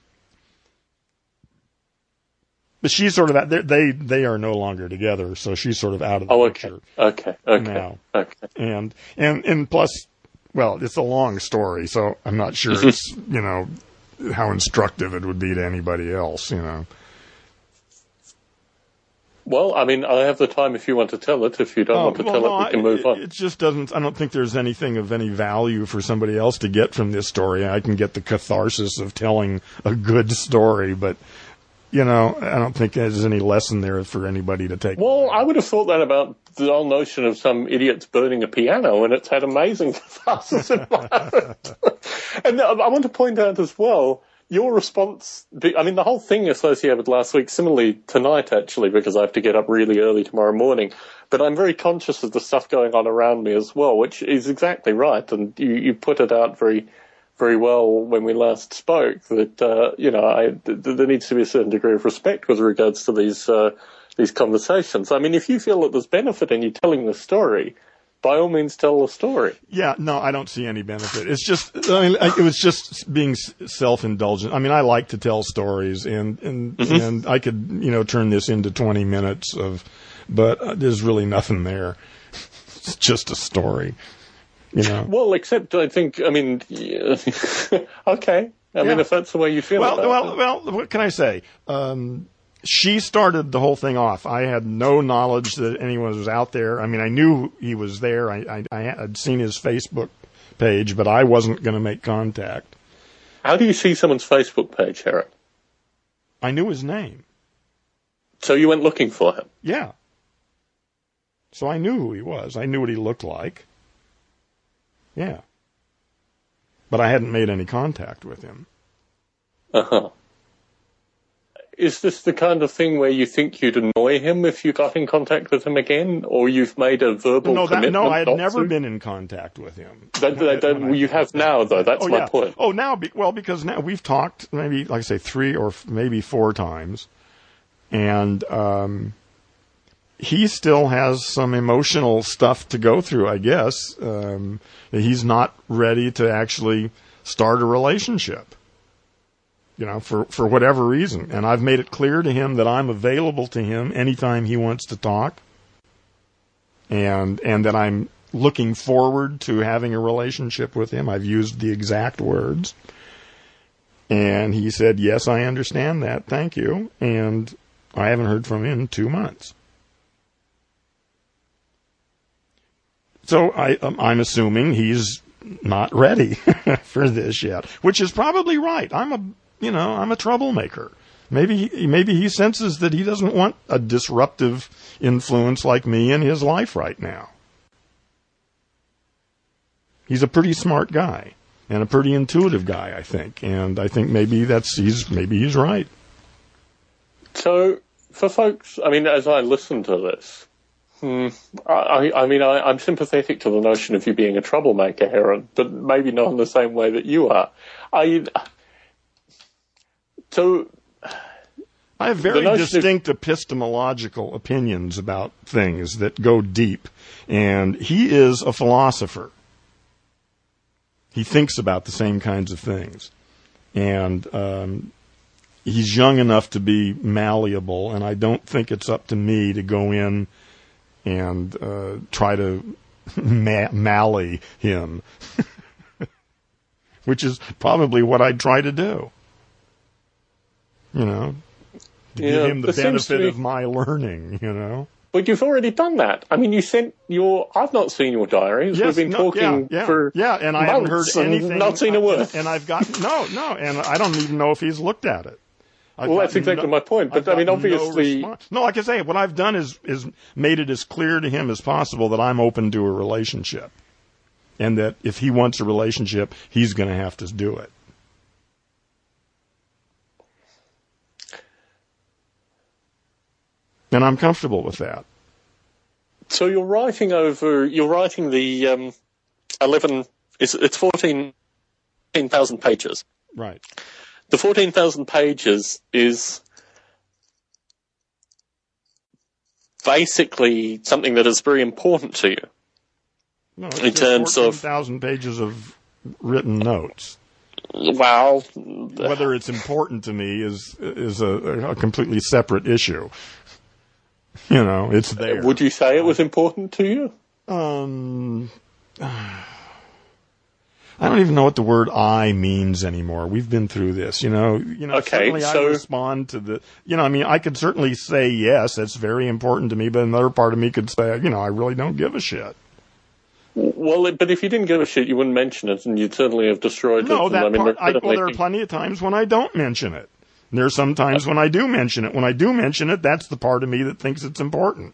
But she's sort of out, they they are no longer together, so she's sort of out of the oh, okay. picture. Okay, okay, now. okay. And and and plus, well, it's a long story, so I'm not sure it's you know how instructive it would be to anybody else, you know. Well, I mean, I have the time if you want to tell it. If you don't oh, want to well, tell no, it, we can move it, on. It just doesn't. I don't think there's anything of any value for somebody else to get from this story. I can get the catharsis of telling a good story, but you know, I don't think there's any lesson there for anybody to take. Well, I would have thought that about the whole notion of some idiots burning a piano, and it's had amazing catharsis in my And uh, I want to point out as well your response, I mean, the whole thing associated with last week, similarly tonight actually, because I have to get up really early tomorrow morning, but I'm very conscious of the stuff going on around me as well, which is exactly right. And you, you put it out very, very well when we last spoke that, uh, you know, I, th- there needs to be a certain degree of respect with regards to these, uh, these conversations. I mean, if you feel that there's benefit in you telling the story, by all means tell the story. Yeah, no, I don't see any benefit. It's just, I mean, it was just being self-indulgent. I mean, I like to tell stories, and and mm-hmm. and I could, you know, turn this into twenty minutes of, but uh, there's really nothing there. It's just a story, you know. Well, except I think, I mean, okay. I yeah. mean, if that's the way you feel. Well, well, it. well. What can I say? Um, she started the whole thing off. I had no knowledge that anyone was out there. I mean, I knew he was there. I, I, I had seen his Facebook page, but I wasn't going to make contact. How do you see someone's Facebook page, Eric? I knew his name. So you went looking for him? Yeah. So I knew who he was. I knew what he looked like. Yeah. But I hadn't made any contact with him. Uh huh is this the kind of thing where you think you'd annoy him if you got in contact with him again, or you've made a verbal no, that, no, I had never to? been in contact with him. That, that, that you have now, though. That's oh, my yeah. point. Oh, now, well, because now we've talked maybe, like I say, three or maybe four times, and um, he still has some emotional stuff to go through. I guess um, he's not ready to actually start a relationship you know, for, for whatever reason. And I've made it clear to him that I'm available to him anytime he wants to talk. And, and that I'm looking forward to having a relationship with him. I've used the exact words. And he said, Yes, I understand that. Thank you. And I haven't heard from him in two months. So I, um, I'm assuming he's not ready for this yet, which is probably right. I'm a, you know, I'm a troublemaker. Maybe, maybe he senses that he doesn't want a disruptive influence like me in his life right now. He's a pretty smart guy and a pretty intuitive guy, I think. And I think maybe that's, he's, maybe he's right. So, for folks, I mean, as I listen to this, hmm, I, I mean, I, I'm sympathetic to the notion of you being a troublemaker, Heron, but maybe not in the same way that you are. I, so, I have very distinct of- epistemological opinions about things that go deep, and he is a philosopher. He thinks about the same kinds of things, and um, he's young enough to be malleable. And I don't think it's up to me to go in and uh, try to ma- mally him, which is probably what I'd try to do. You know, to yeah, give him the benefit be... of my learning, you know. But you've already done that. I mean, you sent your. I've not seen your diaries. Yes, We've been no, talking yeah, yeah, for yeah, and I haven't heard anything. Not seen a word. And I've got no, no, and I don't even know if he's looked at it. I've well, that's exactly no, my point. But I mean, obviously, no, no, like I say, what I've done is is made it as clear to him as possible that I'm open to a relationship, and that if he wants a relationship, he's going to have to do it. and I'm comfortable with that. So you're writing over, you're writing the um, 11, it's, it's 14,000 pages. Right. The 14,000 pages is basically something that is very important to you. No, in terms of thousand pages of written notes. Well, Whether it's important to me is is a, a completely separate issue. You know, it's there. Would you say it was important to you? Um, I don't even know what the word "I" means anymore. We've been through this, you know. You know, okay, certainly so... I respond to the. You know, I mean, I could certainly say yes, that's very important to me, but another part of me could say, you know, I really don't give a shit. Well, but if you didn't give a shit, you wouldn't mention it, and you'd certainly have destroyed no, it. No, that I mean, part. I, well, there are plenty of times when I don't mention it. There are some times uh, when I do mention it. When I do mention it, that's the part of me that thinks it's important.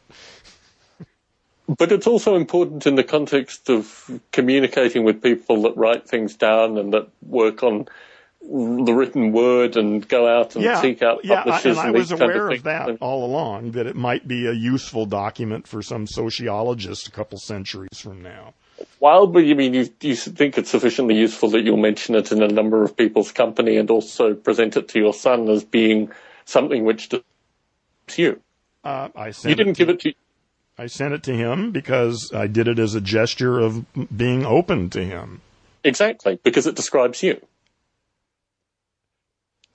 But it's also important in the context of communicating with people that write things down and that work on the written word and go out and yeah, seek out yeah, publishers. I, and I was aware of, of that all along, that it might be a useful document for some sociologist a couple centuries from now. Well, but you mean you, you think it's sufficiently useful that you'll mention it in a number of people's company and also present it to your son as being something which to you? Uh, I you didn't it give it to. I sent it to him because I did it as a gesture of being open to him. Exactly, because it describes you.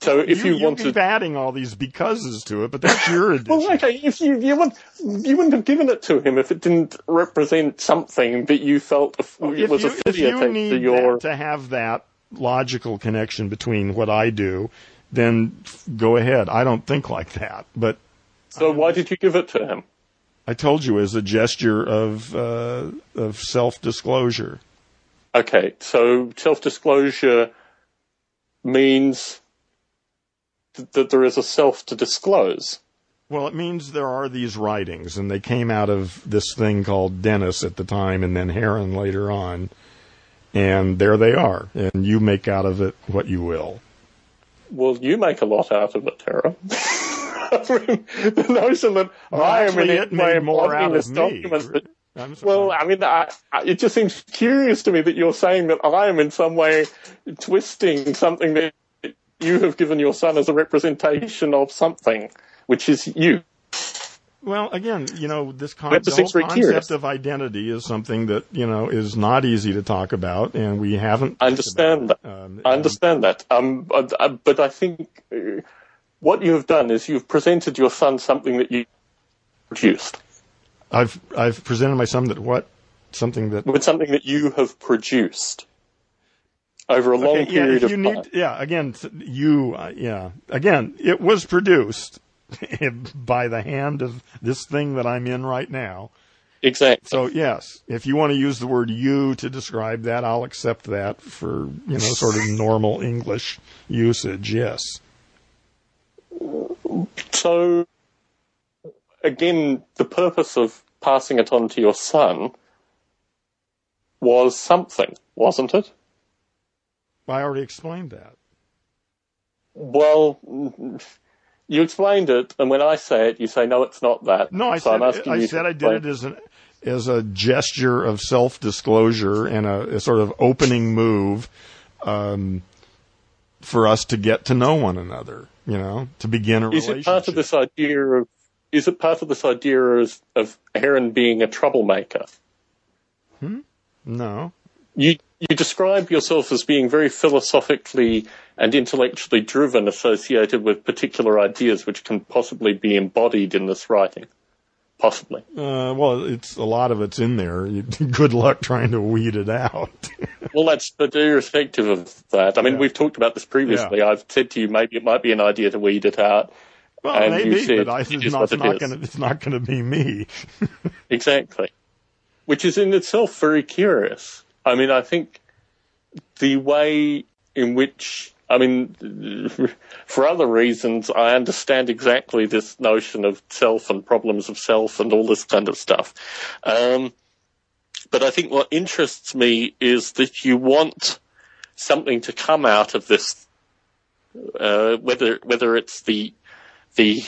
So if you, you, want to keep adding all these becauses to it, but that's your edition. well, okay, if you you, you wouldn't have given it to him if it didn't represent something that you felt well, was you, affiliated if you need to your to have that logical connection between what I do, then go ahead. I don't think like that, but so why did you give it to him? I told you as a gesture of uh, of self disclosure. Okay, so self disclosure means that there is a self to disclose. Well, it means there are these writings, and they came out of this thing called Dennis at the time, and then Heron later on. And there they are, and you make out of it what you will. Well, you make a lot out of it, Tara. the notion that well, I am in it made more out this document. That, well, I mean, I, I, it just seems curious to me that you're saying that I am in some way twisting something that you have given your son as a representation of something, which is you. Well, again, you know, this con- concept curious. of identity is something that you know is not easy to talk about, and we haven't. I understand that. Um, I understand that. Um, but, uh, but I think uh, what you have done is you've presented your son something that you produced. I've I've presented my son that what? Something that with something that you have produced over a long Okay, yeah, period of you time. yeah, again, you, uh, yeah, again, it was produced by the hand of this thing that I'm in right now. exactly. So yes, if you want to use the word you to describe that, I'll accept that for, you know, sort of normal English usage. Yes. So, again, the purpose of passing it on to your son was something, wasn't it? I already explained that. Well, you explained it, and when I say it, you say, no, it's not that. No, I so I'm said, I said I did it as an, as a gesture of self-disclosure and a, a sort of opening move, um, for us to get to know one another, you know, to begin a Is relationship. it part of this idea of, is it part of this idea of, of Heron being a troublemaker? Hmm? No. You, you describe yourself as being very philosophically and intellectually driven, associated with particular ideas which can possibly be embodied in this writing. Possibly. Uh, well, it's a lot of it's in there. Good luck trying to weed it out. Well, that's but irrespective of that. I mean, Yeah. we've talked about this previously. I've said to you maybe it might be an idea to weed it out. well, And maybe, said but I, it it's not, not gonna, it's not gonna be me. Exactly. Which is in itself very curious. I mean, I think the way in which, I mean, for other reasons, I understand exactly this notion of self and problems of self and all this kind of stuff. Um, but I think what interests me is that you want something to come out of this, uh, whether whether it's the the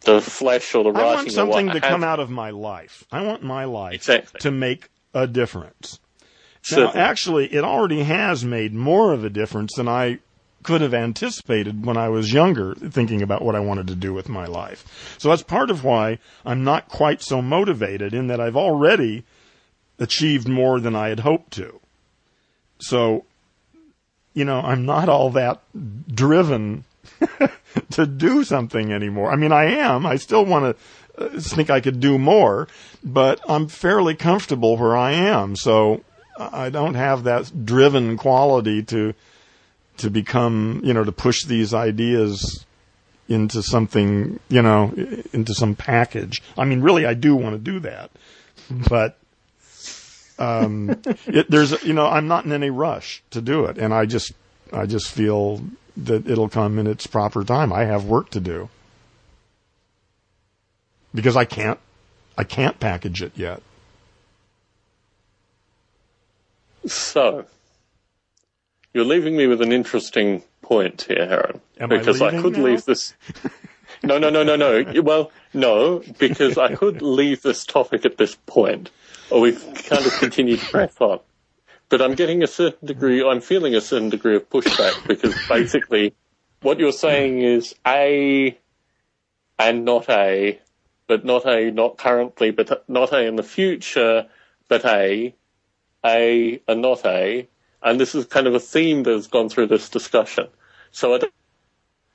the flesh or the writing. I want something to come out of my life. I want my life Exactly. to make a difference. Now, actually, it already has made more of a difference than I could have anticipated when I was younger, thinking about what I wanted to do with my life. So that's part of why I'm not quite so motivated in that I've already achieved more than I had hoped to. So, you know, I'm not all that driven to do something anymore. I mean, I am. I still want to uh, think I could do more, but I'm fairly comfortable where I am. So I don't have that driven quality to to become, you know, to push these ideas into something, you know, into some package. I mean, really, I do want to do that, but um, it, there's, you know, I'm not in any rush to do it, and I just, I just feel that it'll come in its proper time. I have work to do because I can't, I can't package it yet. So, you're leaving me with an interesting point here, Heron. Am because I, leaving could now? leave this. No, no, no, no, no. Well, no, because I could leave this topic at this point, or we kind of continue to press on. But I'm getting a certain degree, I'm feeling a certain degree of pushback because basically what you're saying is A and not A, but not A, not currently, but not A in the future, but A, A and not A. And this is kind of a theme that has gone through this discussion. So I don't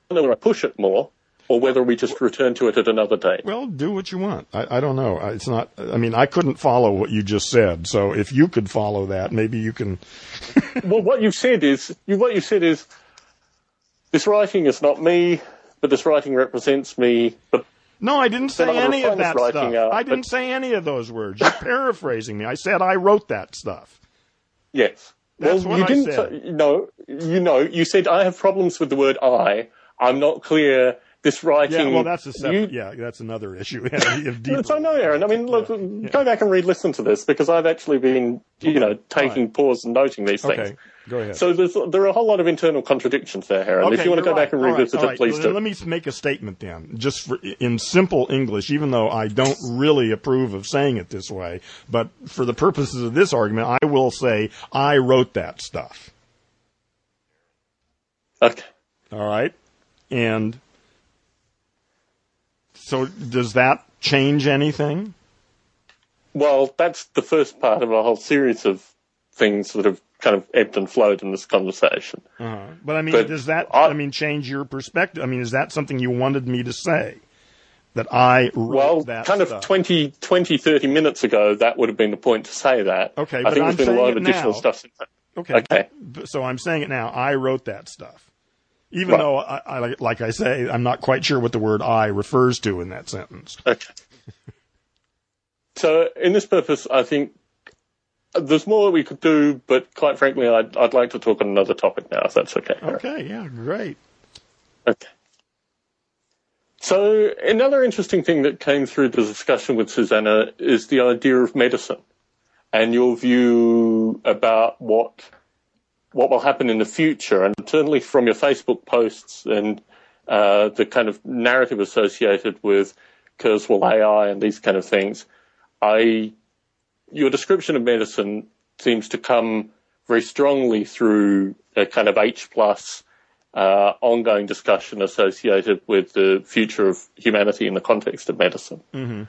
know whether I push it more or whether we just return to it at another date. Well, do what you want. I, I don't know. It's not. I mean, I couldn't follow what you just said. So if you could follow that, maybe you can. well, what you've said is, you, what you've said is, this writing is not me, but this writing represents me. But No, I didn't say any of that stuff. out, I didn't say any of those words. You're paraphrasing me. I said I wrote that stuff. yes, That's well, you didn't. Say, no, you know, you said I have problems with the word I. I'm not clear. This writing. Yeah, well, that's a separate. you- yeah, that's another issue. Yeah, So no, Heron. I mean, look, go back and re-listen to this because I've actually been, you know, taking pause and noting these things. Okay, go ahead. So there's, there are a whole lot of internal contradictions there, Heron. if you want to go back and revisit all it, right. please do. Let me make a statement then, just for, in simple English, even though I don't really approve of saying it this way. But for the purposes of this argument, I will say I wrote that stuff. Okay. All right, and so does that change anything? Well, that's the first part of a whole series of things that have kind of ebbed and flowed in this conversation. Uh-huh. But I mean, But does that I- I mean change your perspective? I mean, is that something you wanted me to say? That I wrote Well, that kind of stuff. 20, 20, 30 minutes ago, that would have been the point to say that. Okay, I but think I'm there's been a lot of it additional now. stuff since then. Okay. Okay. So I'm saying it now. I wrote that stuff. Even Right. though, I, I, like- like I say, I'm not quite sure what the word I refers to in that sentence. Okay. So, in this purpose, I think there's more that we could do, but quite frankly, I'd, I'd like to talk on another topic now, if that's okay. Okay, yeah, great. Okay. So, another interesting thing that came through the discussion with Susanna is the idea of medicine and your view about what what will happen in the future. And certainly from your Facebook posts and uh, the kind of narrative associated with Kurzweil AI and these kind of things, I your description of medicine seems to come very strongly through a kind of H plus uh, ongoing discussion associated with the future of humanity in the context of medicine. Mm-hmm.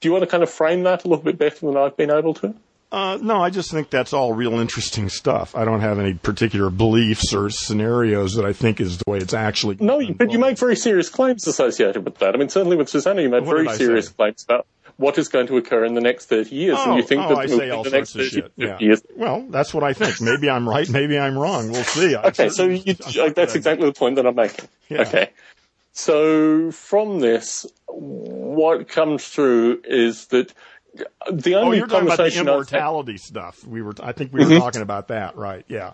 Do you want to kind of frame that a little bit better than I've been able to? Uh, no, I just think that's all real interesting stuff. I don't have any particular beliefs or scenarios that I think is the way it's actually. No, you- but you make very serious claims associated with that. I mean, certainly with Susanna, you made What very serious say? claims about what is going to occur in the next 30 years. Oh, and you think oh, that I the- say all the next sorts of 30, shit. 50 Yeah. years. Well, that's what I think. Maybe I'm right. Maybe I'm wrong. We'll see. I Okay, so you, I'm that's exactly the point that I'm making. Yeah. Okay. So from this, what comes through is that the Oh, you're talking about the immortality stuff. We were, I think we were Mm-hmm. talking about that, right? Yeah,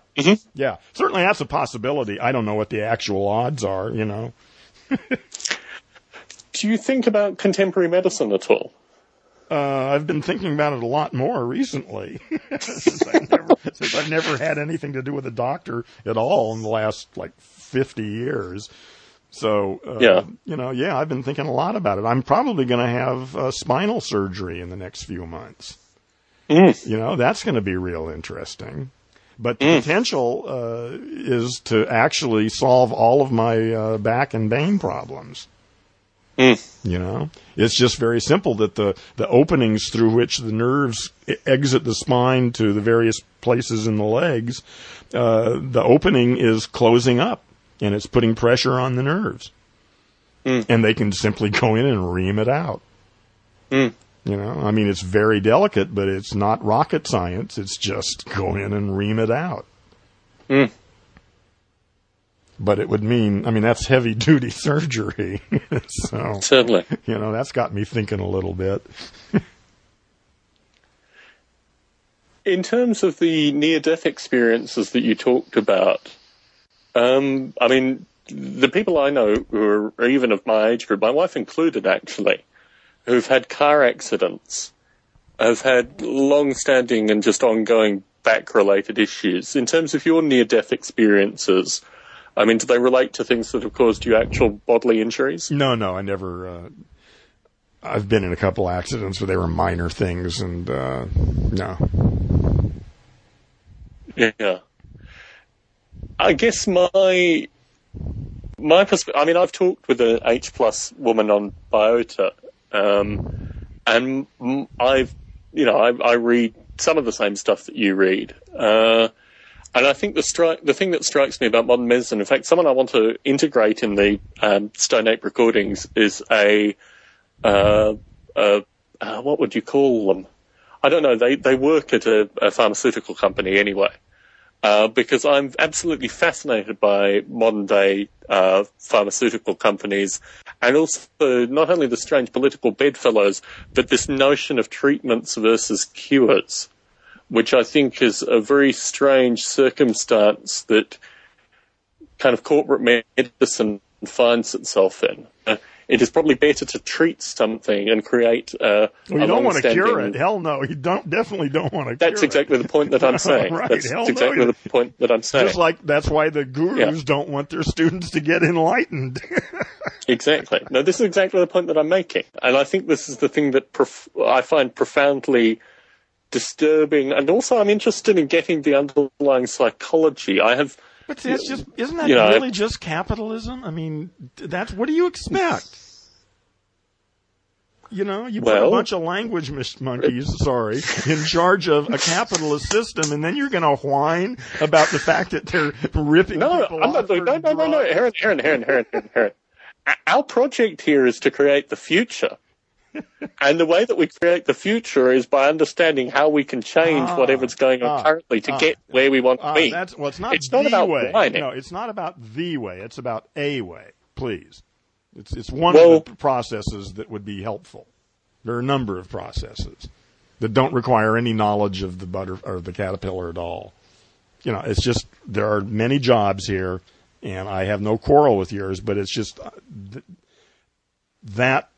yeah. Certainly, that's a possibility. I don't know what the actual odds are. You know, do you think about contemporary medicine at all? uh, I've been thinking about it a lot more recently since, I've never, since I've never had anything to do with a doctor at all in the last like 50 years. So, uh, Yeah. you know, yeah, I've been thinking a lot about it. I'm probably going to have uh, spinal surgery in the next few months. You know, that's going to be real interesting. But the potential uh, is to actually solve all of my uh, back and vein problems. You know, it's just very simple that the, the openings through which the nerves exit the spine to the various places in the legs, uh, the opening is closing up and it's putting pressure on the nerves. Mm. And they can simply go in and ream it out. Mm. You know, I mean, it's very delicate, but it's not rocket science. It's just go in and ream it out. Mm. But it would mean, I mean, that's heavy duty surgery. so, Certainly. you know, that's got me thinking a little bit. In terms of the near-death experiences that you talked about, um, I mean, the people I know who are even of my age group, my wife included actually, who've had car accidents, have had long-standing and just ongoing back-related issues. In terms of your near-death experiences, I mean, do they relate to things that have caused you actual bodily injuries? No, no, I never, uh, I've been in a couple accidents but they were minor things and, uh, no. Yeah. I guess my my persp- I mean, I've talked with an H plus woman on Biota, um, and I've you know I, I read some of the same stuff that you read, uh, and I think the stri- the thing that strikes me about modern medicine, in fact, someone I want to integrate in the um, Stone Ape recordings is a uh, uh, uh, what would you call them? I don't know. They they work at a, a pharmaceutical company anyway. Uh, because I'm absolutely fascinated by modern day uh, pharmaceutical companies, and also not only the strange political bedfellows, but this notion of treatments versus cures, which I think is a very strange circumstance that kind of corporate medicine finds itself in. It is probably better to treat something and create. Uh, Well, you a don't want to cure it. Hell no, you don't, definitely don't want to That's exactly the point that I'm saying. Right, That's hell exactly you- the point that I'm saying. Just like that's why the gurus Yeah. don't want their students to get enlightened. Exactly. No, this is exactly the point that I'm making, and I think this is the thing that prof- I find profoundly disturbing, and also I'm interested in getting the underlying psychology. I have, but that's just isn't that You know, really just capitalism? I mean, that's what do you expect? You know, you put a bunch of language monkeys, sorry, in charge of a capitalist system, and then you're going to whine about the fact that they're ripping no, people I'm off not. No, no, no, no. Heron, Heron, Heron, Heron, Heron, Heron. our project here is to create the future. And the way that we create the future is by understanding how we can change Ah, whatever's going on ah, currently to ah. get where we want to be. that's well. It's not. It's not the about way. No, it's not about the way. It's about a way. Please, it's it's one Well- of the processes that would be helpful. There are a number of processes that don't require any knowledge of the butter or the caterpillar at all. You know, it's just there are many jobs here, and I have no quarrel with yours, but it's just uh, th- that.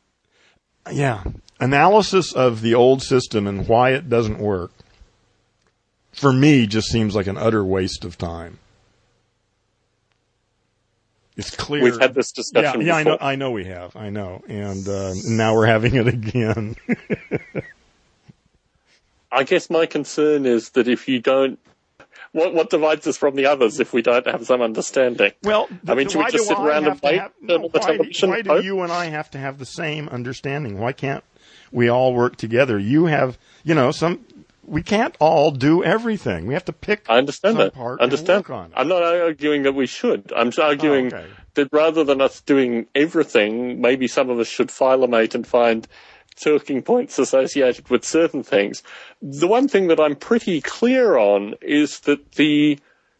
Yeah, analysis of the old system and why it doesn't work for me just seems like an utter waste of time. It's clear. We've had this discussion yeah, yeah I know, before. I know we have, I know, and uh, now we're having it again. I guess my concern is that if you don't, what what divides us from the others if we don't have some understanding? well, I mean, should we just sit I around and wait have- no, why, television why do you and I have to have the same understanding? Why can't we all work together? You have, you know, some. We can't all do everything. We have to pick. I understand that. part understand. And work on it. I'm not arguing that we should. I'm just arguing Oh, okay. that rather than us doing everything, maybe some of us should phylumate and find talking points associated with certain things. The one thing that I'm pretty clear on is that the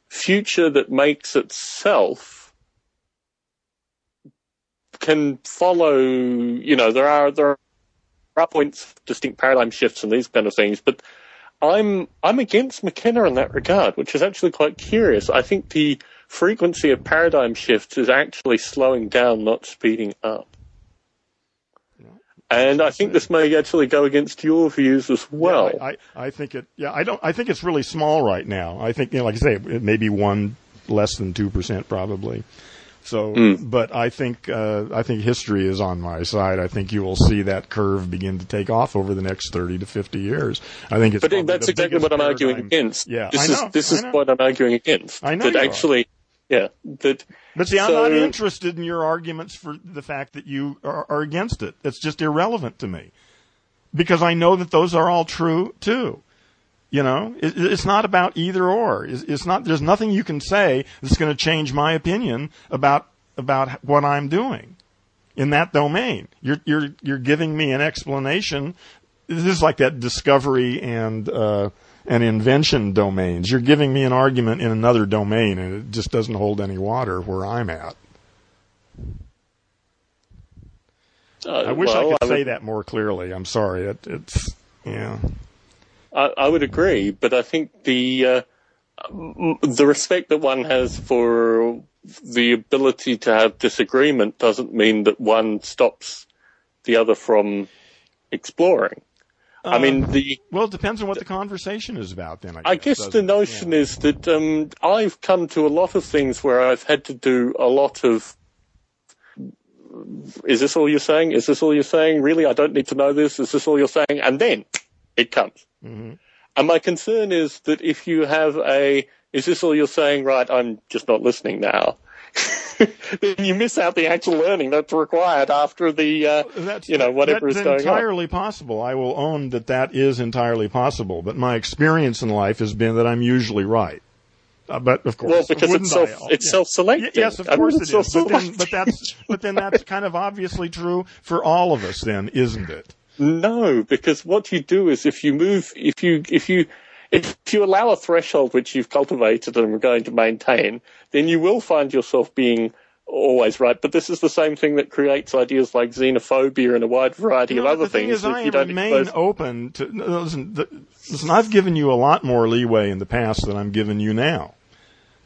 future that makes itself can follow, you know, there are, there are points, distinct paradigm shifts and these kind of things, but I'm I'm against McKenna in that regard, which is actually quite curious. I think the frequency of paradigm shifts is actually slowing down, not speeding up. And I think this may actually go against your views as well. Yeah, I, I, I think it. Yeah, I don't. I think it's really small right now. I think, you know, like I say, it may be one less than two percent probably. So, Hmm. but I think uh, I think history is on my side. I think you will see that curve begin to take off over the next thirty to fifty years. I think it's. but that's exactly what I'm arguing against. Yeah, this I is know, this I is what I'm arguing against. I know that you are. Yeah, that. But see, I'm So- not interested in your arguments for the fact that you are, are against it. It's just irrelevant to me because I know that those are all true too. You know, it, it's not about either or. It's, it's not. There's nothing you can say that's going to change my opinion about about what I'm doing in that domain. You're you're you're giving me an explanation. This is like that discovery and uh, and invention domains. You're giving me an argument in another domain, and it just doesn't hold any water where I'm at. Uh, I wish well, I could say would- that more clearly. I'm sorry. It, it's yeah. I, I would agree, but I think the uh, the respect that one has for the ability to have disagreement doesn't mean that one stops the other from exploring. I mean, the Well, it depends on what the conversation is about. Then I guess, I guess the notion Yeah. is that um, I've come to a lot of things where I've had to do a lot of. Is this all you're saying? Is this all you're saying? Really, I don't need to know this. Is this all you're saying? And then it comes. Mm-hmm. And my concern is that if you have a, is this all you're saying? Right, I'm just not listening now. Then you miss out the actual learning that's required after the, uh, That's, you know, whatever that's is going on. entirely possible. I will own that that is entirely possible. But my experience in life has been that I'm usually right. Uh, but of course, Well, because it's self, I? it's Yeah. self-selecting. Yes, of I course it's it is. But then, but that's but then that's kind of obviously true for all of us, then, isn't it? No, because what you do is if you move, if you, if you, if you allow a threshold which you've cultivated and are going to maintain, then you will find yourself being always right. But this is the same thing that creates ideas like xenophobia and a wide variety No, of other the thing things. is, if I you don't remain expose- open to. no, Listen, the, listen, I've given you a lot more leeway in the past than I'm giving you now,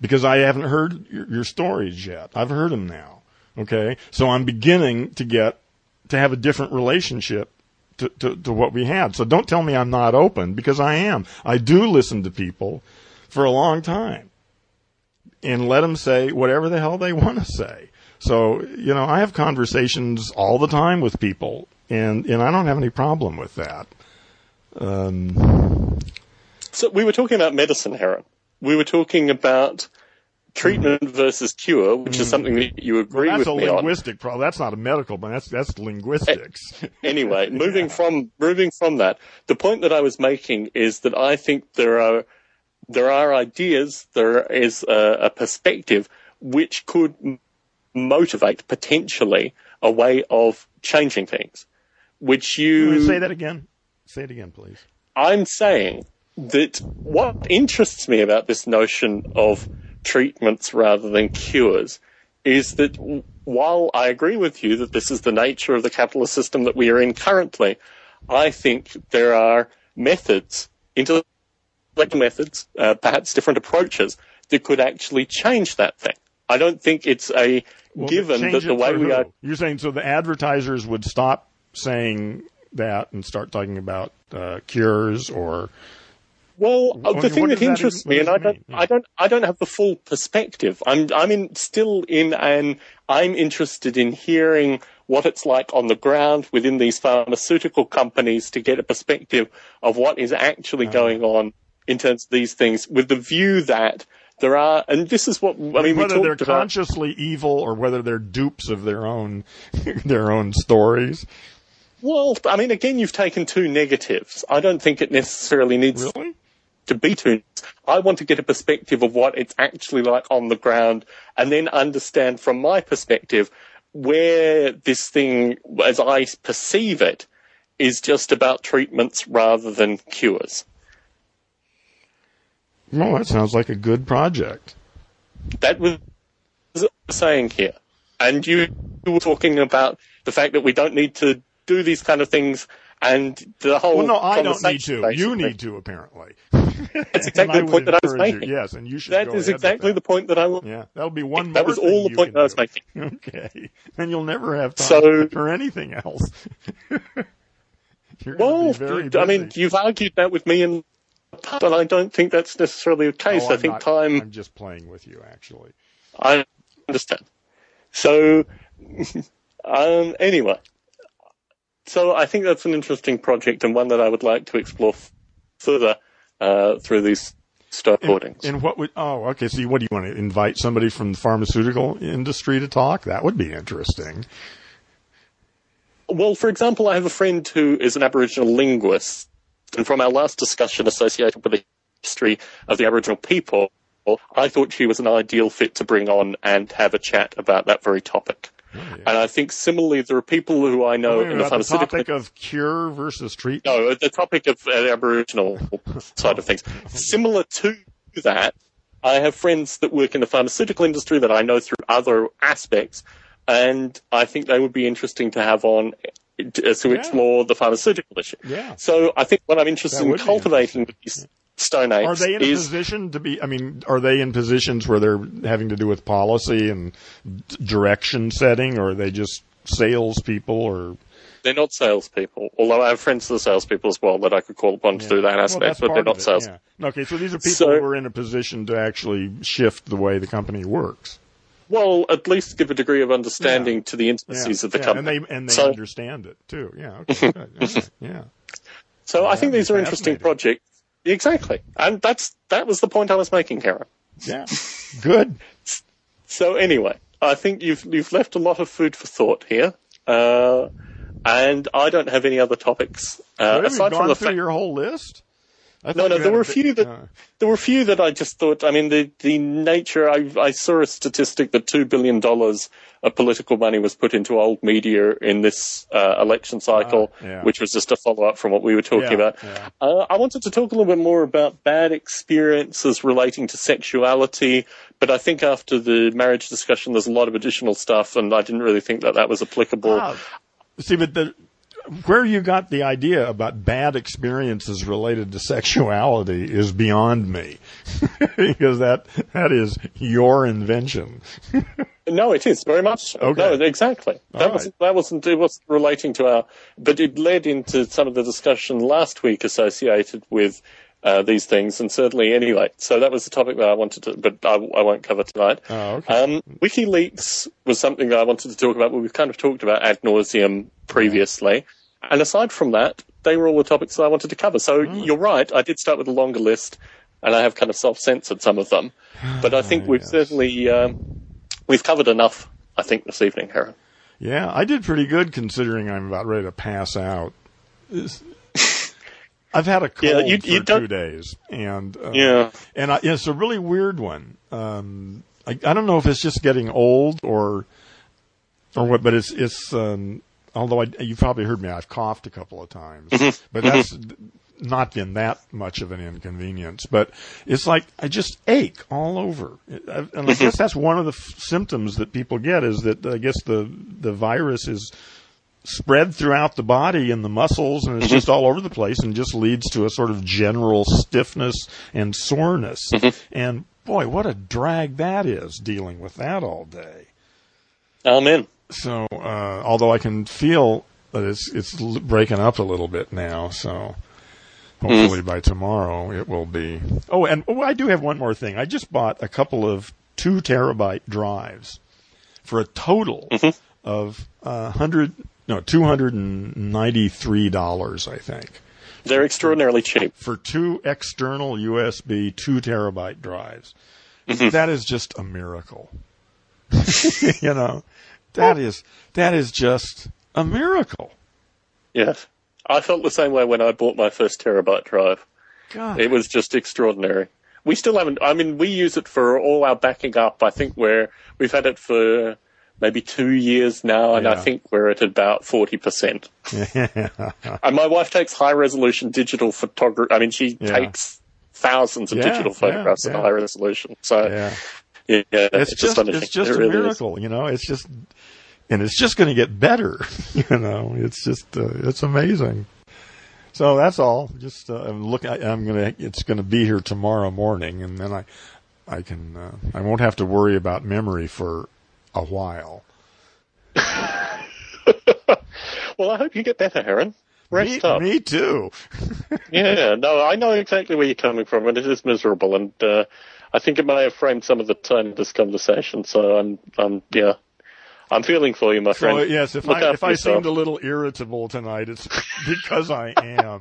because I haven't heard your, your stories yet. I've heard them now. Okay, so I'm beginning to get to have a different relationship to, to, to what we had. So don't tell me I'm not open because I am. I do listen to people for a long time and let them say whatever the hell they want to say. So, you know, I have conversations all the time with people and, and I don't have any problem with that. Um, So we were talking about medicine, Heron. We were talking about treatment versus cure, which is hmm. something that you agree that's with a me on. linguistic problem. That's not a medical, but that's, that's linguistics. anyway, moving from moving from that, the point that I was making is that I think there are there are ideas, there is a, a perspective which could m- motivate potentially a way of changing things, which you say that again. Say it again, please. I'm saying that what interests me about this notion of treatments rather than cures is that while I agree with you that this is the nature of the capitalist system that we are in currently, I think there are methods, intellectual methods, uh, perhaps different approaches that could actually change that thing. I don't think it's a well, given that the way we are. You're saying so the advertisers would stop saying that and start talking about uh, cures or well, uh, the thing that, that interests me, and I don't, yeah. I don't, I don't have the full perspective. I'm, I'm in, still in an, I'm interested in hearing what it's like on the ground within these pharmaceutical companies to get a perspective of what is actually uh-huh. going on in terms of these things, with the view that there are, and this is what I mean. Whether they're about, consciously evil or whether they're dupes of their own, their own stories. Well, I mean, again, you've taken two negatives. I don't think it necessarily needs really? To be two. I want to get a perspective of what it's actually like on the ground and then understand from my perspective where this thing, as I perceive it, is just about treatments rather than cures. Well, that sounds like a good project. That was saying here. And you were talking about the fact that we don't need to do these kind of things and the whole. Well, no, I don't need to. You need to, apparently. That's exactly the point that I was making. You, yes, and you should. That is exactly the point that I was. Yeah, that'll be one. That was all the point that I was do. making. Okay, then you'll never have time so, for anything else. well, I mean, you've argued that with me and but I don't think that's necessarily the case. I think not, time. I'm just playing with you, actually. I understand. So, um, anyway, so I think that's an interesting project and one that I would like to explore further uh, through these start recordings. And, and what would? Oh, okay. So, what do you want to invite somebody from the pharmaceutical industry to talk? That would be interesting. Well, for example, I have a friend who is an Aboriginal linguist and from our last discussion associated with the history of the Aboriginal people, I thought she was an ideal fit to bring on and have a chat about that very topic. And I think similarly, there are people who I know in the pharmaceutical the topic of cure versus treatment. No, the topic of uh, Aboriginal side of things. Similar to that, I have friends that work in the pharmaceutical industry that I know through other aspects, and I think they would be interesting to have on to, to yeah. explore the pharmaceutical issue. Yeah. So I think what I'm interested in cultivating these stone apes are they in is, a position to be? I mean, are they in positions where they're having to do with policy and direction setting, or are they just salespeople, or? They're not salespeople, although I have friends that are salespeople as well that I could call upon to yeah. do that aspect, well, but they're not sales. Yeah. Okay, so these are people so, who are in a position to actually shift the way the company works. Well, at least give a degree of understanding yeah. to the intricacies yeah. of the company. And they, and they so, understand it too. Yeah. Okay. right. Yeah. So I think these are interesting projects. Exactly. And that's, that was the point I was making, Heron. Yeah. Good. so anyway, I think you've, you've left a lot of food for thought here. Uh, and I don't have any other topics. Uh, aside from the through your whole list? No, no, there were a few that uh, there were a few that I just thought. I mean, the the nature. I I saw a statistic that two billion dollars of political money was put into old media in this uh, election cycle, uh, yeah. which was just a follow up from what we were talking yeah, about. Yeah. Uh, I wanted to talk a little bit more about bad experiences relating to sexuality, but I think after the marriage discussion, there's a lot of additional stuff, and I didn't really think that that was applicable. Ah, see, but the where you got the idea about bad experiences related to sexuality is beyond me because that that is your invention. no, it is very much. Okay. No, exactly. That right. wasn't that wasn't it was relating to our, but it led into some of the discussion last week associated with uh, these things, and certainly anyway. So that was the topic that I wanted to, but I, I won't cover tonight. Oh, okay. Um, WikiLeaks was something that I wanted to talk about, but we've kind of talked about ad nauseum previously. Yeah. And aside from that, they were all the topics that I wanted to cover. So oh. you're right, I did start with a longer list, and I have kind of self-censored some of them. But I think we've yes. certainly um, we've covered enough. I think this evening, Heron. Yeah, I did pretty good considering I'm about ready to pass out. I've had a cold yeah, you, you for two days, and uh, yeah, and I, it's a really weird one. Um, I, I don't know if it's just getting old or or what? But it's it's. Um, although I, you've probably heard me, I've coughed a couple of times, Mm-hmm. but that's not been that much of an inconvenience. But it's like I just ache all over, and I Mm-hmm. guess that's one of the f- symptoms that people get is that I guess the the virus is spread throughout the body and the muscles and it's just all over the place and just leads to a sort of general stiffness and soreness. And boy, what a drag that is dealing with that all day. Amen. So, uh, although I can feel that it's, it's breaking up a little bit now, so hopefully by tomorrow it will be. Oh, and oh, I do have one more thing. I just bought a couple of two terabyte drives for a total of uh, hundred, no, two hundred and ninety-three dollars, I think, They're extraordinarily cheap. for two external USB two terabyte drives. Mm-hmm. That is just a miracle. you know, that is that is just a miracle. Yes. I felt the same way when I bought my first terabyte drive. God, It was just extraordinary. We still haven't, I mean, we use it for all our backing up. I think we're, we've had it for maybe two years now, and I think we're at about 40%. And my wife takes high resolution digital photography. I mean, she Yeah. takes thousands of Yeah, digital yeah, photographs at high resolution. So, yeah. yeah, it's, it's, just astonishing. it's just It a really is. miracle, you know. It's just and it's just going to get better, you know. It's just uh, it's amazing. So that's all. Just uh, I'm looking. I'm gonna. It's gonna be here tomorrow morning, and then I, I can. Uh, I won't have to worry about memory for a while. Well, I hope you get better, Heron. Rest me, up. me too. Yeah, no, I know exactly where you're coming from, and it is miserable. And uh, I think it may have framed some of the tone of this conversation. So I'm, I'm, yeah, I'm feeling for you, my So friend. yes, if Look I if I seemed a little irritable tonight, it's because I am.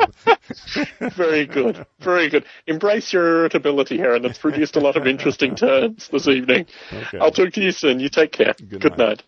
Very good, very good. Embrace your irritability, Heron. It's produced a lot of interesting turns this evening. Okay. I'll talk to you soon. You take care. Good good night. night.